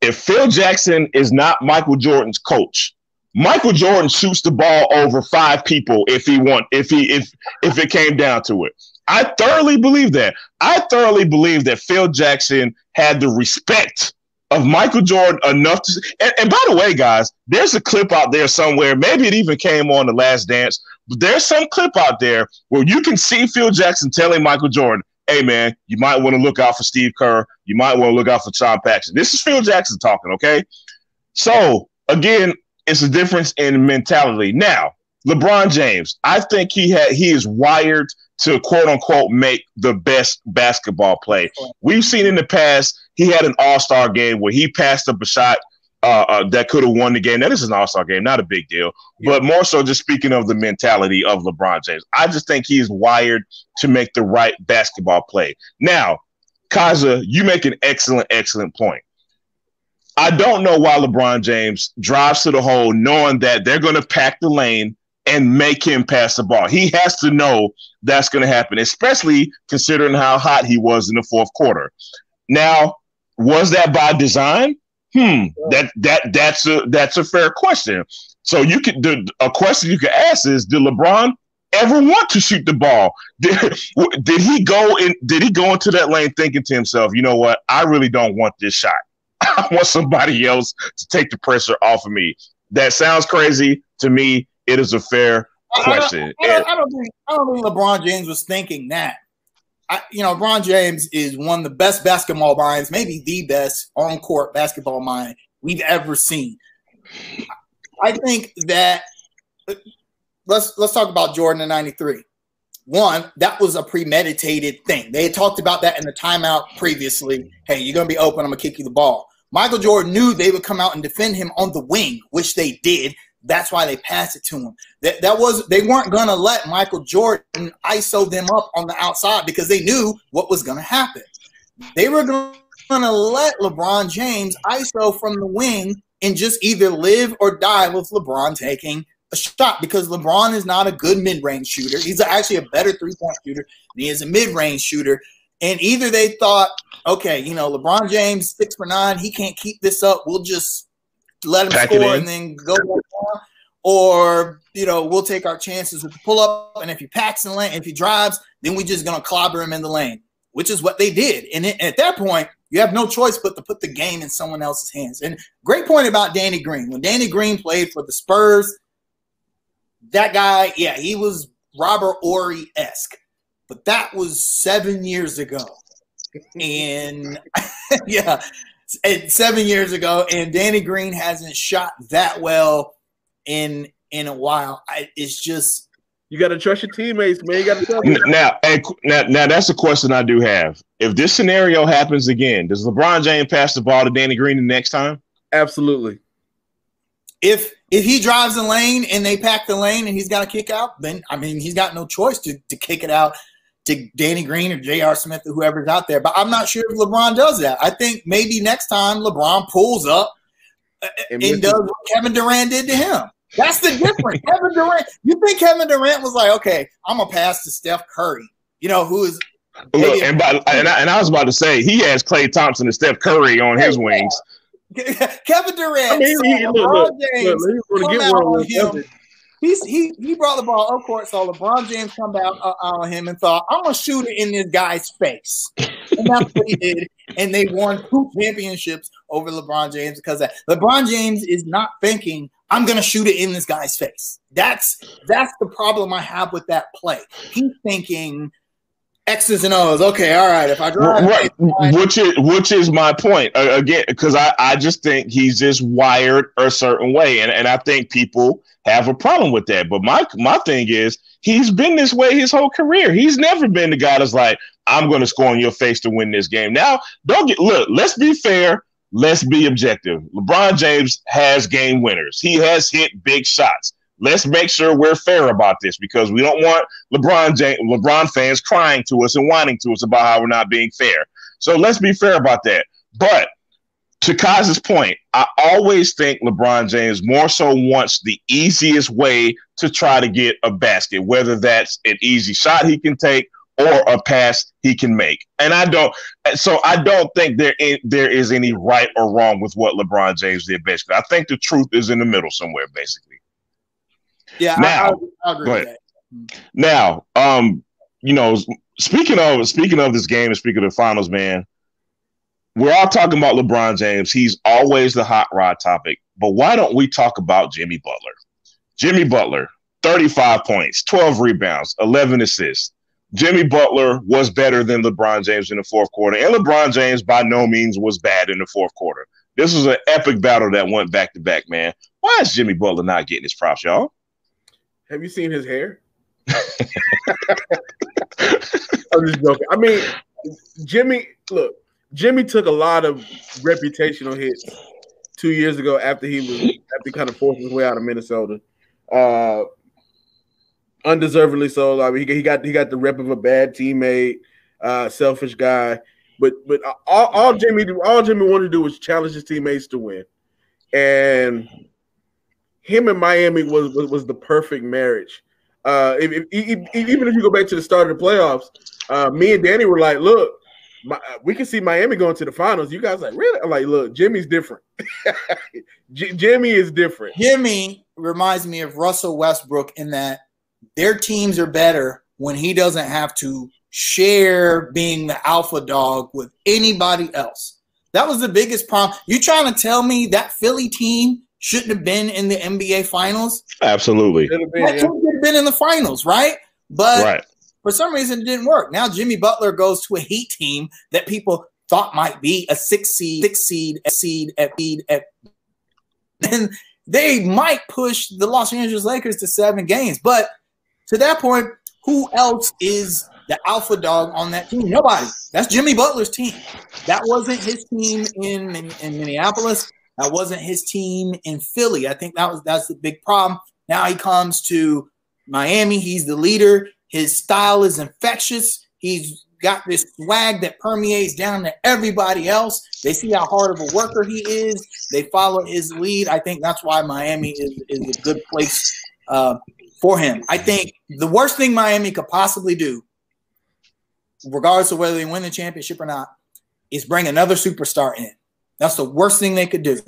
if Phil Jackson is not Michael Jordan's coach, Michael Jordan shoots the ball over five people if he want if he if if it came down to it. I thoroughly believe that. I thoroughly believe that Phil Jackson had the respect of Michael Jordan enough to. And, and, by the way, guys, there's a clip out there somewhere. Maybe it even came on the Last Dance. But there's some clip out there where you can see Phil Jackson telling Michael Jordan, "Hey, man, you might want to look out for Steve Kerr. You might want to look out for Tom Paxson." This is Phil Jackson talking. Okay, so again, it's a difference in mentality. Now, LeBron James, I think he had he is wired to quote unquote make the best basketball play. We've seen in the past he had an All Star game where he passed up a shot uh, uh, that could have won the game. Now this is an All Star game, not a big deal, yeah. but more so just speaking of the mentality of LeBron James. I just think he's wired to make the right basketball play. Now, Kaza, you make an excellent, excellent point. I don't know why LeBron James drives to the hole knowing that they're going to pack the lane and make him pass the ball. He has to know that's going to happen, especially considering how hot he was in the fourth quarter. Now, was that by design? Hmm, that that that's a that's a fair question. So you could the, a question you could ask is: Did LeBron ever want to shoot the ball? Did, did he go in? Did he go into that lane thinking to himself, you know what? I really don't want this shot. I want somebody else to take the pressure off of me. That sounds crazy to me. It is a fair question. I don't, I don't, think, I don't think LeBron James was thinking that. I, you know, LeBron James is one of the best basketball minds, maybe the best on court basketball mind we've ever seen. I think that let's let's talk about Jordan in '93. One, that was a premeditated thing. They had talked about that in the timeout previously. Hey, you're gonna be open. I'm gonna kick you the ball. Michael Jordan knew they would come out and defend him on the wing, which they did. That's why they passed it to him. That that was they weren't gonna let Michael Jordan ISO them up on the outside because they knew what was gonna happen. They were gonna let LeBron James ISO from the wing and just either live or die with LeBron taking a shot because LeBron is not a good mid-range shooter. He's actually a better three-point shooter than he is a mid-range shooter. And either they thought, okay, you know, LeBron James six for nine, he can't keep this up. We'll just let him Pack score and then go or you know we'll take our chances with the pull up, and if he packs in the lane, if he drives, then we're just gonna clobber him in the lane, which is what they did. And it, at that point, you have no choice but to put the game in someone else's hands. And great point about Danny Green. When Danny Green played for the Spurs, that guy, yeah, he was Robert Horry esque, but that was seven years ago. And yeah, seven years ago, and Danny Green hasn't shot that well in in a while. I, it's just you got to trust your teammates, man. You got to trust now, and, now. Now that's a question I do have. If this scenario happens again, does LeBron James pass the ball to Danny Green the next time? Absolutely. If if he drives the lane and they pack the lane and he's got to kick out, then I mean he's got no choice to to kick it out to Danny Green or J.R. Smith or whoever's out there. But I'm not sure if LeBron does that. I think maybe next time LeBron pulls up uh, and, and does what Kevin Durant did to him. That's the difference. Kevin Durant. You think Kevin Durant was like, okay, I'm gonna pass to Steph Curry, you know, who is Look, and, by, and, I, and I was about to say he has Klay Thompson and Steph Curry on his wings. Kevin Durant, I mean, he, look, look, James, look, come out on him He's, he he brought the ball up court, so LeBron James come back uh, on him and thought, "I'm gonna shoot it in this guy's face," and that's what he did. And they won two championships over LeBron James because that. LeBron James is not thinking, "I'm gonna shoot it in this guy's face." That's that's the problem I have with that play. He's thinking, X's and O's. Okay, all right. If I drive, right, which is which is my point uh, again, because I I just think he's just wired a certain way, and and I think people have a problem with that. But my my thing is he's been this way his whole career. He's never been the guy that's like, I'm going to score in your face to win this game. Now, don't get look. Let's be fair. Let's be objective. LeBron James has game winners. He has hit big shots. Let's make sure we're fair about this because we don't want LeBron James, LeBron fans crying to us and whining to us about how we're not being fair. So let's be fair about that. But to Kaz's point, I always think LeBron James more so wants the easiest way to try to get a basket, whether that's an easy shot he can take or a pass he can make. And I don't so I don't think there is, there is any right or wrong with what LeBron James did basically. I think the truth is in the middle somewhere basically. Yeah, now, I, I, I agree with that. Now, um, you know, speaking of speaking of this game and speaking of the finals, man, we're all talking about LeBron James. He's always the hot rod topic. But why don't we talk about Jimmy Butler? Jimmy Butler, 35 points, 12 rebounds, 11 assists. Jimmy Butler was better than LeBron James in the fourth quarter. And LeBron James by no means was bad in the fourth quarter. This was an epic battle that went back to back, man. Why is Jimmy Butler not getting his props, y'all? Have you seen his hair? I'm just joking. I mean, Jimmy, look, Jimmy took a lot of reputational hits two years ago after he was after he kind of forced his way out of Minnesota. Uh, undeservedly so. I mean, he, he got he got the rep of a bad teammate, uh, selfish guy. But but all, all Jimmy all Jimmy wanted to do was challenge his teammates to win, and him and Miami was was, was the perfect marriage. Uh, if, if, if, even if you go back to the start of the playoffs, uh, me and Danny were like, "Look, my, we can see Miami going to the finals." You guys like, really? I'm like, "Look, Jimmy's different. J- Jimmy is different." Jimmy reminds me of Russell Westbrook in that their teams are better when he doesn't have to share being the alpha dog with anybody else. That was the biggest problem. You trying to tell me that Philly team shouldn't have been in the NBA finals? Absolutely. That team should have been in the finals, right? But right. for some reason it didn't work. Now Jimmy Butler goes to a Heat team that people thought might be a six seed, six seed, a seed, at seed, at and they might push the Los Angeles Lakers to seven games. But to that point, who else is the alpha dog on that team? Nobody. That's Jimmy Butler's team. That wasn't his team in, in, in Minneapolis. That wasn't his team in Philly. I think that was that's the big problem. Now he comes to Miami. He's the leader. His style is infectious. He's got this swag that permeates down to everybody else. They see how hard of a worker he is. They follow his lead. I think that's why Miami is, is a good place uh, for him. I think the worst thing Miami could possibly do, regardless of whether they win the championship or not, is bring another superstar in. That's the worst thing they could do.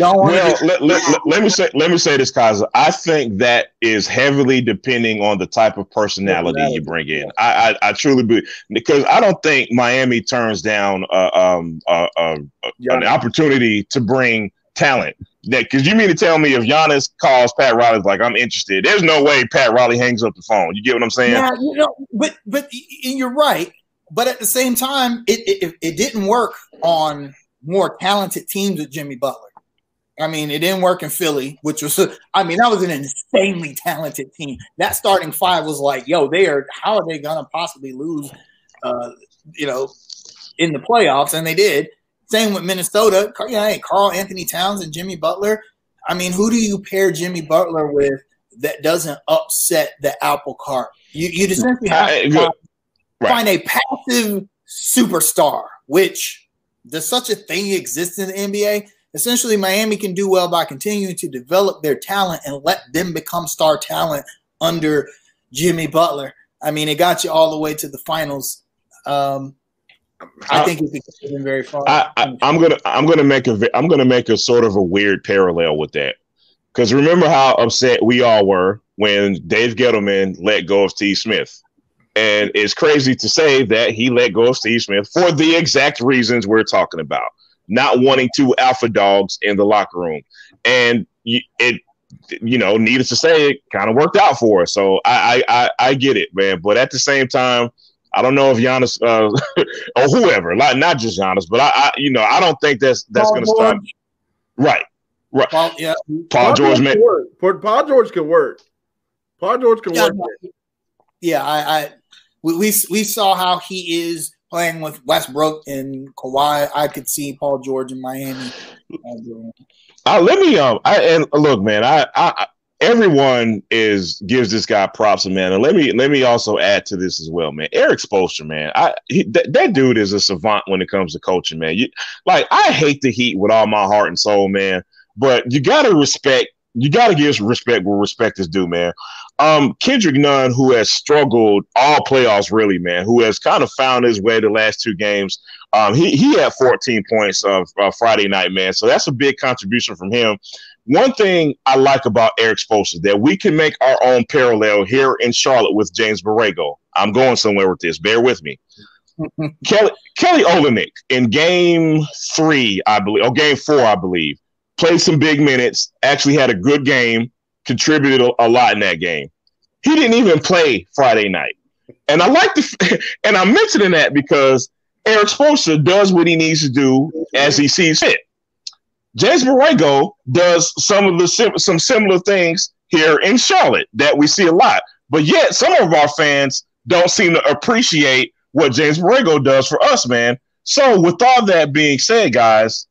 Well, let, let, let, let, me say let me say this, Kaza. I think that is heavily depending on the type of personality, personality. you bring in. I, I, I truly believe because I don't think Miami turns down uh, um, uh, uh, yeah. an opportunity to bring talent. That because you mean to tell me if Giannis calls Pat Riley like I'm interested, there's no way Pat Riley hangs up the phone. You get what I'm saying? Yeah, you know, but but you're right. But at the same time, it it, it didn't work on more talented teams with Jimmy Butler. I mean, it didn't work in Philly, which was, I mean, that was an insanely talented team. That starting five was like, yo, they are, how are they going to possibly lose, uh, you know, in the playoffs? And they did. Same with Minnesota. Yeah, Karl-Anthony Towns and Jimmy Butler. I mean, who do you pair Jimmy Butler with that doesn't upset the apple cart? You, you essentially have to find, right. find a passive superstar, which does such a thing exist in the NBA? Essentially, Miami can do well by continuing to develop their talent and let them become star talent under Jimmy Butler. I mean, it got you all the way to the finals. Um, I, think it could have been very far. I, am gonna I'm gonna make a I'm gonna make a sort of a weird parallel with that because remember how upset we all were when Dave Gettleman let go of Steve Smith. And it's crazy to say that he let go of Steve Smith for the exact reasons we're talking about, not wanting two alpha dogs in the locker room. And it, you know, needless to say, it kind of worked out for us. So I, I, I, get it, man. But at the same time, I don't know if Giannis uh, or whoever, not not just Giannis, but I, I, you know, I don't think that's that's going to stop. Right, right. Paul, yeah, Paul, Paul George, can work. Paul George can work. Paul George can yeah, work. Yeah, I, I we, we, we saw how he is playing with Westbrook and Kawhi. I could see Paul George in Miami. Uh, let me um I and look, man, I, I everyone is gives this guy props, man. And let me let me also add to this as well, man. Erik Spoelstra, man, I he, th- that dude is a savant when it comes to coaching, man. You, like I hate the Heat with all my heart and soul, man. But you got to respect you got to give respect where respect is due, man. Um, Kendrick Nunn, who has struggled all playoffs, really, man, who has kind of found his way the last two games. Um, he he had 14 points of uh, Friday night, man. So that's a big contribution from him. One thing I like about Erik Spoelstra that we can make our own parallel here in Charlotte with James Borrego. I'm going somewhere with this. Bear with me. Kelly Kelly Olynyk in Game Three, I believe, or Game Four, I believe, played some big minutes. Actually, had a good game. Contributed a, a lot in that game. He didn't even play Friday night, and I like the and I'm mentioning that because Erik Spoelstra does what he needs to do as he sees fit. James Borrego does some of the some similar things here in Charlotte that we see a lot, but yet some of our fans don't seem to appreciate what James Borrego does for us, man. So, with all that being said, guys,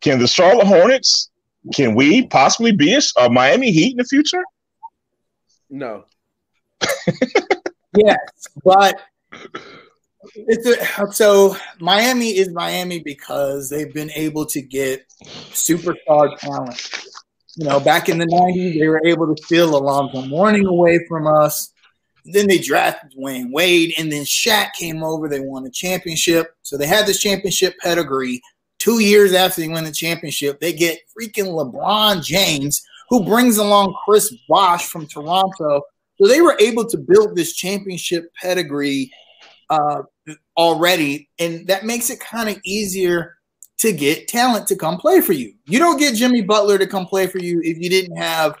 can the Charlotte Hornets, can we possibly be a, a Miami Heat in the future? No. yes, but it's a, so Miami is Miami because they've been able to get superstar talent. You know, back in the '90s, they were able to steal Alonzo Mourning away from us. Then they drafted Dwyane Wade, and then Shaq came over. They won a championship, so they had this championship pedigree. Two years after they win the championship, they get freaking LeBron James, who brings along Chris Bosh from Toronto. So they were able to build this championship pedigree uh, already, and that makes it kind of easier to get talent to come play for you. You don't get Jimmy Butler to come play for you if you didn't have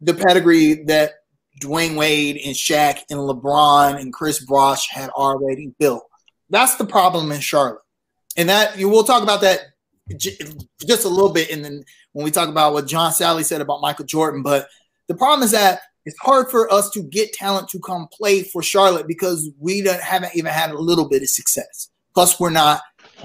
the pedigree that Dwyane Wade and Shaq and LeBron and Chris Bosh had already built. That's the problem in Charlotte, and that you will talk about that just a little bit, and then when we talk about what John Salley said about Michael Jordan. But the problem is that it's hard for us to get talent to come play for Charlotte because we don't, haven't even had a little bit of success. Plus, we're not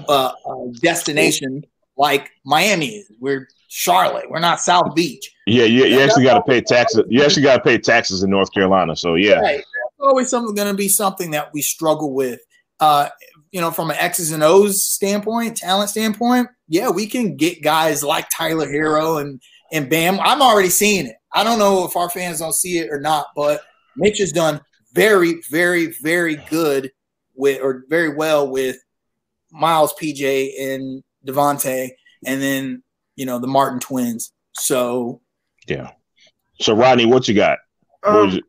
uh, a destination like Miami is. We're Charlotte. We're not South Beach. Yeah, you, you actually got to pay taxes. You actually got to pay taxes in North Carolina. So yeah, right. that's always something going to be something that we struggle with. Uh, you know, from an X's and O's standpoint, talent standpoint, yeah, we can get guys like Tyler Herro and and Bam. I'm already seeing it. I don't know if our fans don't see it or not, but Mitch has done very, very, very good with or very well with Miles, PJ, and Devonte, and then you know the Martin twins. So yeah. So Rodney, what you got? Um,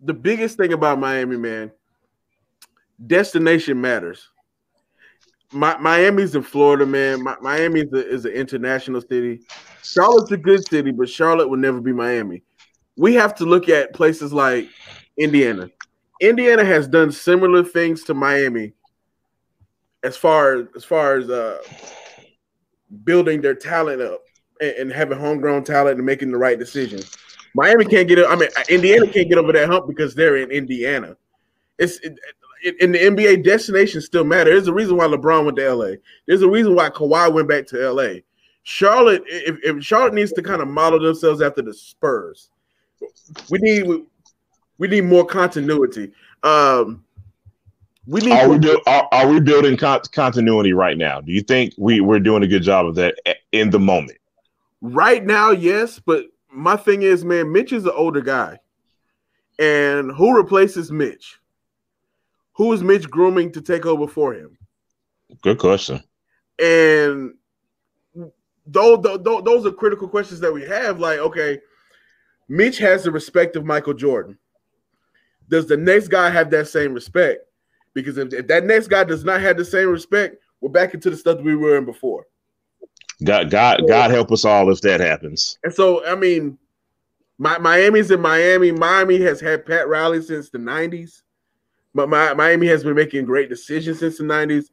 the biggest thing about Miami, man, destination matters. My, Miami's in Florida, man. My, Miami is, a, is an international city. Charlotte's a good city, but Charlotte will never be Miami. We have to look at places like Indiana. Indiana has done similar things to Miami as far as far as uh, building their talent up and, and, having homegrown talent and making the right decisions. Miami can't get. I mean, Indiana can't get over that hump because they're in Indiana. It's it, it, in the NBA, destinations still matter. There's a reason why LeBron went to LA. There's a reason why Kawhi went back to LA. Charlotte, if, if Charlotte needs to kind of model themselves after the Spurs, we need we, need more continuity. Um, we need. Are we, build, are, are we building con- continuity right now? Do you think we we're doing a good job of that in the moment? Right now, yes. But my thing is, man, Mitch is an older guy, and who replaces Mitch? Who is Mitch grooming to take over for him? Good question. And those, those, those are critical questions that we have. Like, okay, Mitch has the respect of Michael Jordan. Does the next guy have that same respect? Because if, if that next guy does not have the same respect, we're back into the stuff that we were in before. God, God, God help us all if that happens. And so, I mean, my, Miami's in Miami. Miami has had Pat Riley since the '90s, but my, Miami has been making great decisions since the '90s.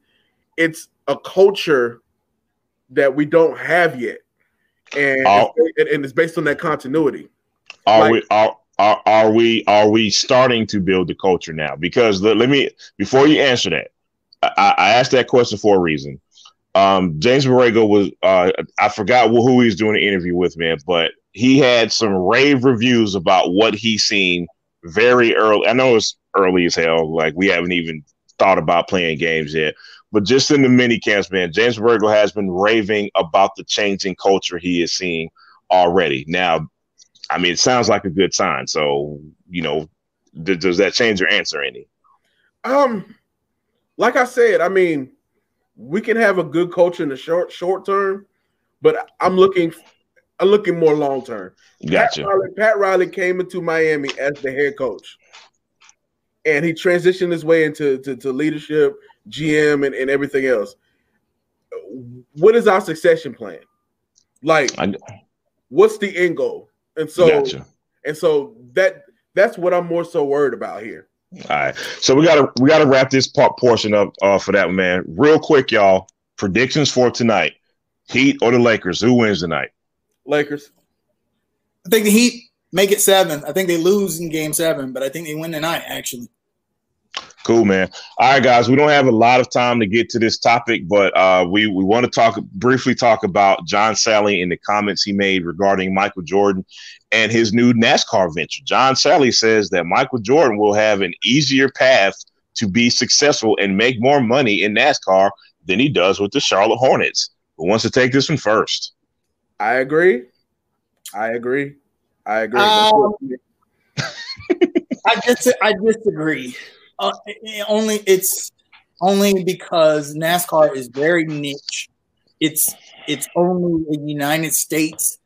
It's a culture that we don't have yet, and, it's, and it's based on that continuity. Are like, we are are, are we are we starting to build the culture now? Because the, let me before you answer that, I, I asked that question for a reason. Um, James Borrego was uh, I forgot who he was doing the interview with, man, but he had some rave reviews about what he's seen very early. I know it's early as hell, like we haven't even thought about playing games yet. But just in the mini camps, man, James Borrego has been raving about the changing culture he is seeing already. Now, I mean, it sounds like a good sign. So, you know, th- does that change your answer any? Um, like I said, I mean, we can have a good coach in the short short term, but I'm looking, I'm looking more long term. Gotcha. Pat Riley, Pat Riley came into Miami as the head coach, and he transitioned his way into to, to leadership, GM, and, and everything else. What is our succession plan? Like, what's the end goal? And so, gotcha. and so that that's what I'm more so worried about here. All right, so we gotta we gotta wrap this part portion up uh, for that man real quick, y'all. Predictions for tonight: Heat or the Lakers? Who wins tonight? Lakers. I think the Heat make it seven. I think they lose in game seven, but I think they win tonight, actually. Cool, man. All right, guys. We don't have a lot of time to get to this topic, but uh, we we want to talk briefly talk about John Salley and the comments he made regarding Michael Jordan and his new NASCAR venture. John Salley says that Michael Jordan will have an easier path to be successful and make more money in NASCAR than he does with the Charlotte Hornets. Who wants to take this one first? I agree. I agree. I agree. Um, I dis- I disagree. Uh, it- only it's only because NASCAR is very niche. It's it's only a United States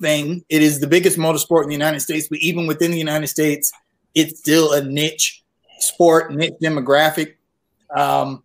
thing. It is the biggest motorsport in the United States, but even within the United States, it's still a niche sport, niche demographic. Um,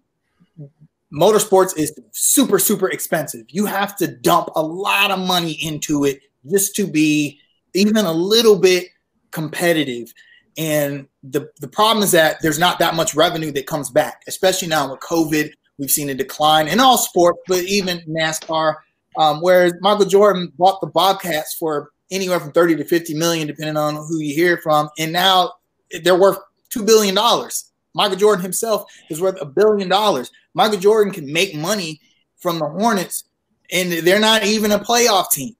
motorsports is super super expensive. You have to dump a lot of money into it just to be even a little bit competitive. And the the problem is that there's not that much revenue that comes back, especially now with COVID. We've seen a decline in all sports, but even NASCAR. Um, whereas Michael Jordan bought the Bobcats for anywhere from 30 to 50 million, depending on who you hear from, and now they're worth two billion dollars. Michael Jordan himself is worth a billion dollars. Michael Jordan can make money from the Hornets, and they're not even a playoff team.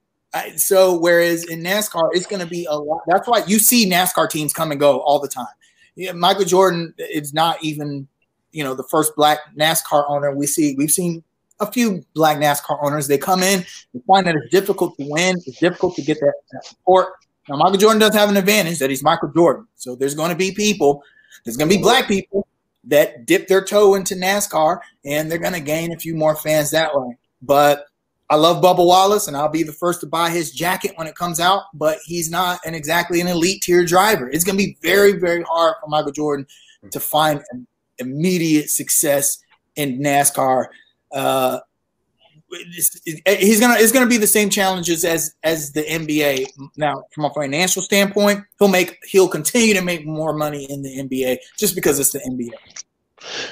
So whereas in NASCAR, it's going to be a lot. That's why you see NASCAR teams come and go all the time. Michael Jordan is not even, you know, the first black NASCAR owner we see. We've seen a few black NASCAR owners. They come in, they find that it's difficult to win. It's difficult to get that, that support. Now Michael Jordan does have an advantage that he's Michael Jordan. So there's going to be people. There's going to be black people that dip their toe into NASCAR, and they're going to gain a few more fans that way. But I love Bubba Wallace, and I'll be the first to buy his jacket when it comes out. But he's not an exactly an elite tier driver. It's going to be very, very hard for Michael Jordan to find immediate success in NASCAR. Uh, he's gonna it's gonna be the same challenges as as the NBA. Now, from a financial standpoint, he'll make he'll continue to make more money in the NBA just because it's the NBA.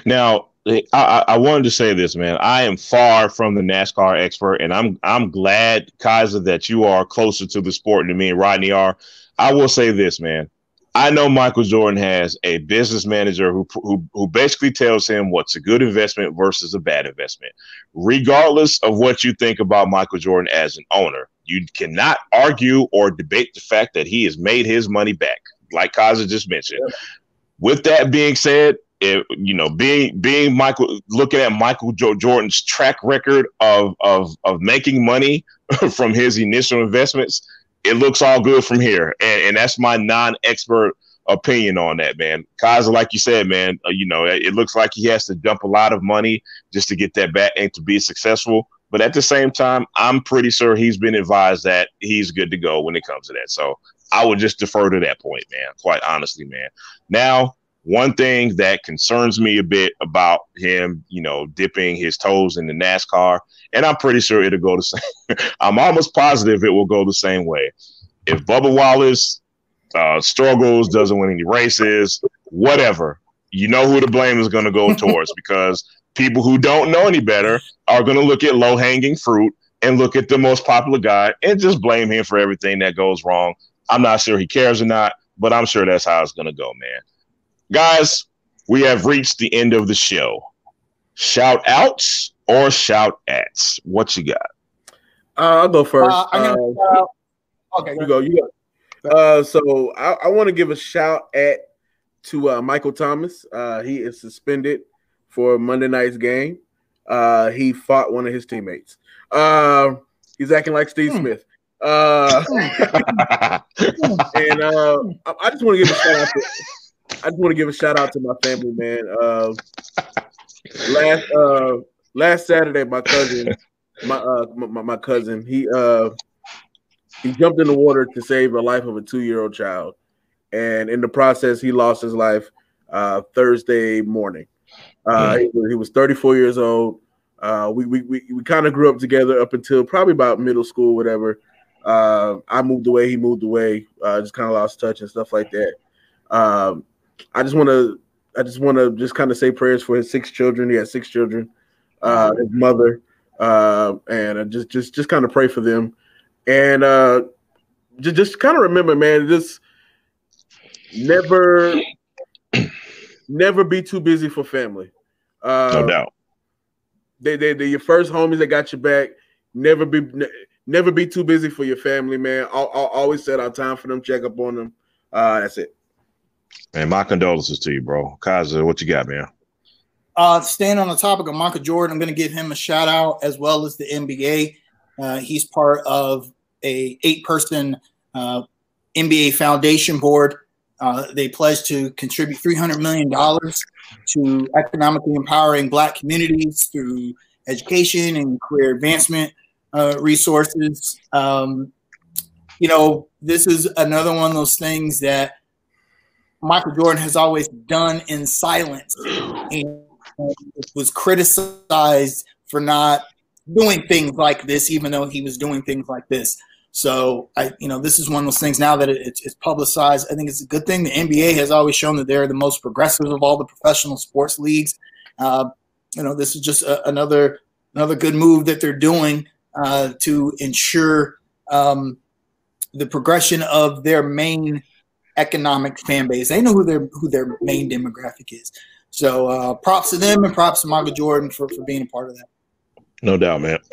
Now, I, I, wanted to say this, man. I am far from the NASCAR expert, and I'm I'm glad, Kaiser, that you are closer to the sport than me and Rodney are. I will say this, man. I know Michael Jordan has a business manager who, who who basically tells him what's a good investment versus a bad investment. Regardless of what you think about Michael Jordan as an owner, you cannot argue or debate the fact that he has made his money back, like Kaiser just mentioned. With that being said, if, you know, being being Michael, looking at Michael jo- Jordan's track record of of of making money from his initial investments, it looks all good from here, and, and that's my non-expert opinion on that, man. Kaiser, like you said, man, uh, you know, it, it looks like he has to dump a lot of money just to get that back and to be successful. But at the same time, I'm pretty sure he's been advised that he's good to go when it comes to that. So I would just defer to that point, man. Quite honestly, man. Now, one thing that concerns me a bit about him, you know, dipping his toes in the NASCAR, and I'm pretty sure it'll go the same. I'm almost positive it will go the same way. If Bubba Wallace uh, struggles, doesn't win any races, whatever, you know who the blame is going to go towards because people who don't know any better are going to look at low hanging fruit and look at the most popular guy and just blame him for everything that goes wrong. I'm not sure he cares or not, but I'm sure that's how it's going to go, man. Guys, we have reached the end of the show. Shout outs or shout ats? What you got? Uh, I'll go first. Uh, I'm gonna, Uh, uh, okay, you go. You go. Uh, so I, I want to give a shout at to uh, Michael Thomas. Uh, he is suspended for Monday night's game. Uh, he fought one of his teammates. Uh, he's acting like Steve Hmm. Smith. Uh, and uh, I just want to give a shout out. To, I just want to give a shout out to my family, man. Uh, last uh, last Saturday, my cousin, my uh, my, my cousin, he uh, he jumped in the water to save the life of a two year old child, and in the process, he lost his life uh, Thursday morning. Uh, he, he was 34 years old. Uh, we we we, we kind of grew up together up until probably about middle school, whatever. Uh, I moved away, he moved away, uh, just kind of lost touch and stuff like that. Um, I just want to, I just want to just kind of say prayers for his six children. He has six children, uh, his mother, uh, and just just just kind of pray for them, and uh, just just kind of remember, man, just never, never be too busy for family. Uh, no doubt. They, they, they're your first homies that got your back. Never be never be too busy for your family, man. I'll, I'll always set out time for them, check up on them. Uh, that's it. Man, my condolences to you, bro. Kaza, what you got, man? Uh, staying on the topic of Michael Jordan, I'm going to give him a shout out as well as the NBA. Uh, he's part of a eight person uh, NBA foundation board. Uh, they pledged to contribute $300 million to economically empowering Black communities through education and career advancement uh, resources. Um, you know, this is another one of those things that Michael Jordan has always done in silence and was criticized for not doing things like this, even though he was doing things like this. So I, you know, this is one of those things now that it's, it's, publicized. I think it's a good thing. The NBA has always shown that they're the most progressive of all the professional sports leagues. Uh, you know, this is just a, another another good move that they're doing uh, to ensure um, the progression of their main economic fan base. They know who their who their main demographic is. So uh, props to them and props to Michael Jordan for, for being a part of that. No doubt, man.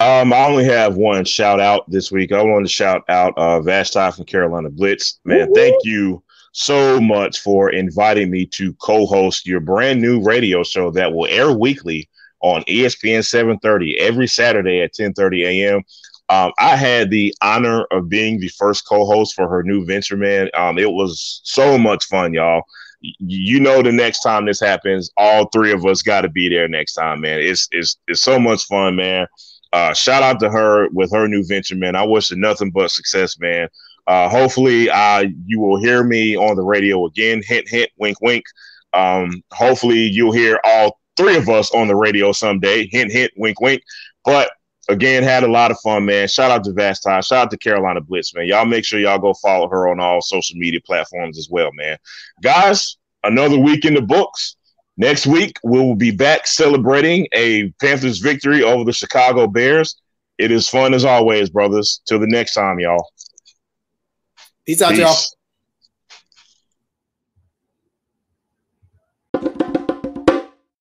um, I only have one shout out this week. I want to shout out uh, Vashti from Carolina Blitz. Man, thank you so much for inviting me to co-host your brand new radio show that will air weekly on ESPN 730 every Saturday at 10:30 a.m. Um, I had the honor of being the first co-host for her new venture, man. Um, it was so much fun, y'all. You know, the next time this happens, all three of us got to be there next time, man. It's it's it's so much fun, man. Uh, shout out to her with her new venture, man. I wish her nothing but success, man. Uh, hopefully, uh, you will hear me on the radio again. Hint, hint, wink, wink. Um, hopefully, you'll hear all three of us on the radio someday. Hint, hint, wink, wink. But again, had a lot of fun, man. Shout out to Vasti. Shout out to Carolina Blitz, man. Y'all make sure y'all go follow her on all social media platforms as well, man. Guys, another week in the books. Next week, we will be back celebrating a Panthers victory over the Chicago Bears. It is fun as always, brothers. Till the next time, y'all. Peace out, Peace. y'all.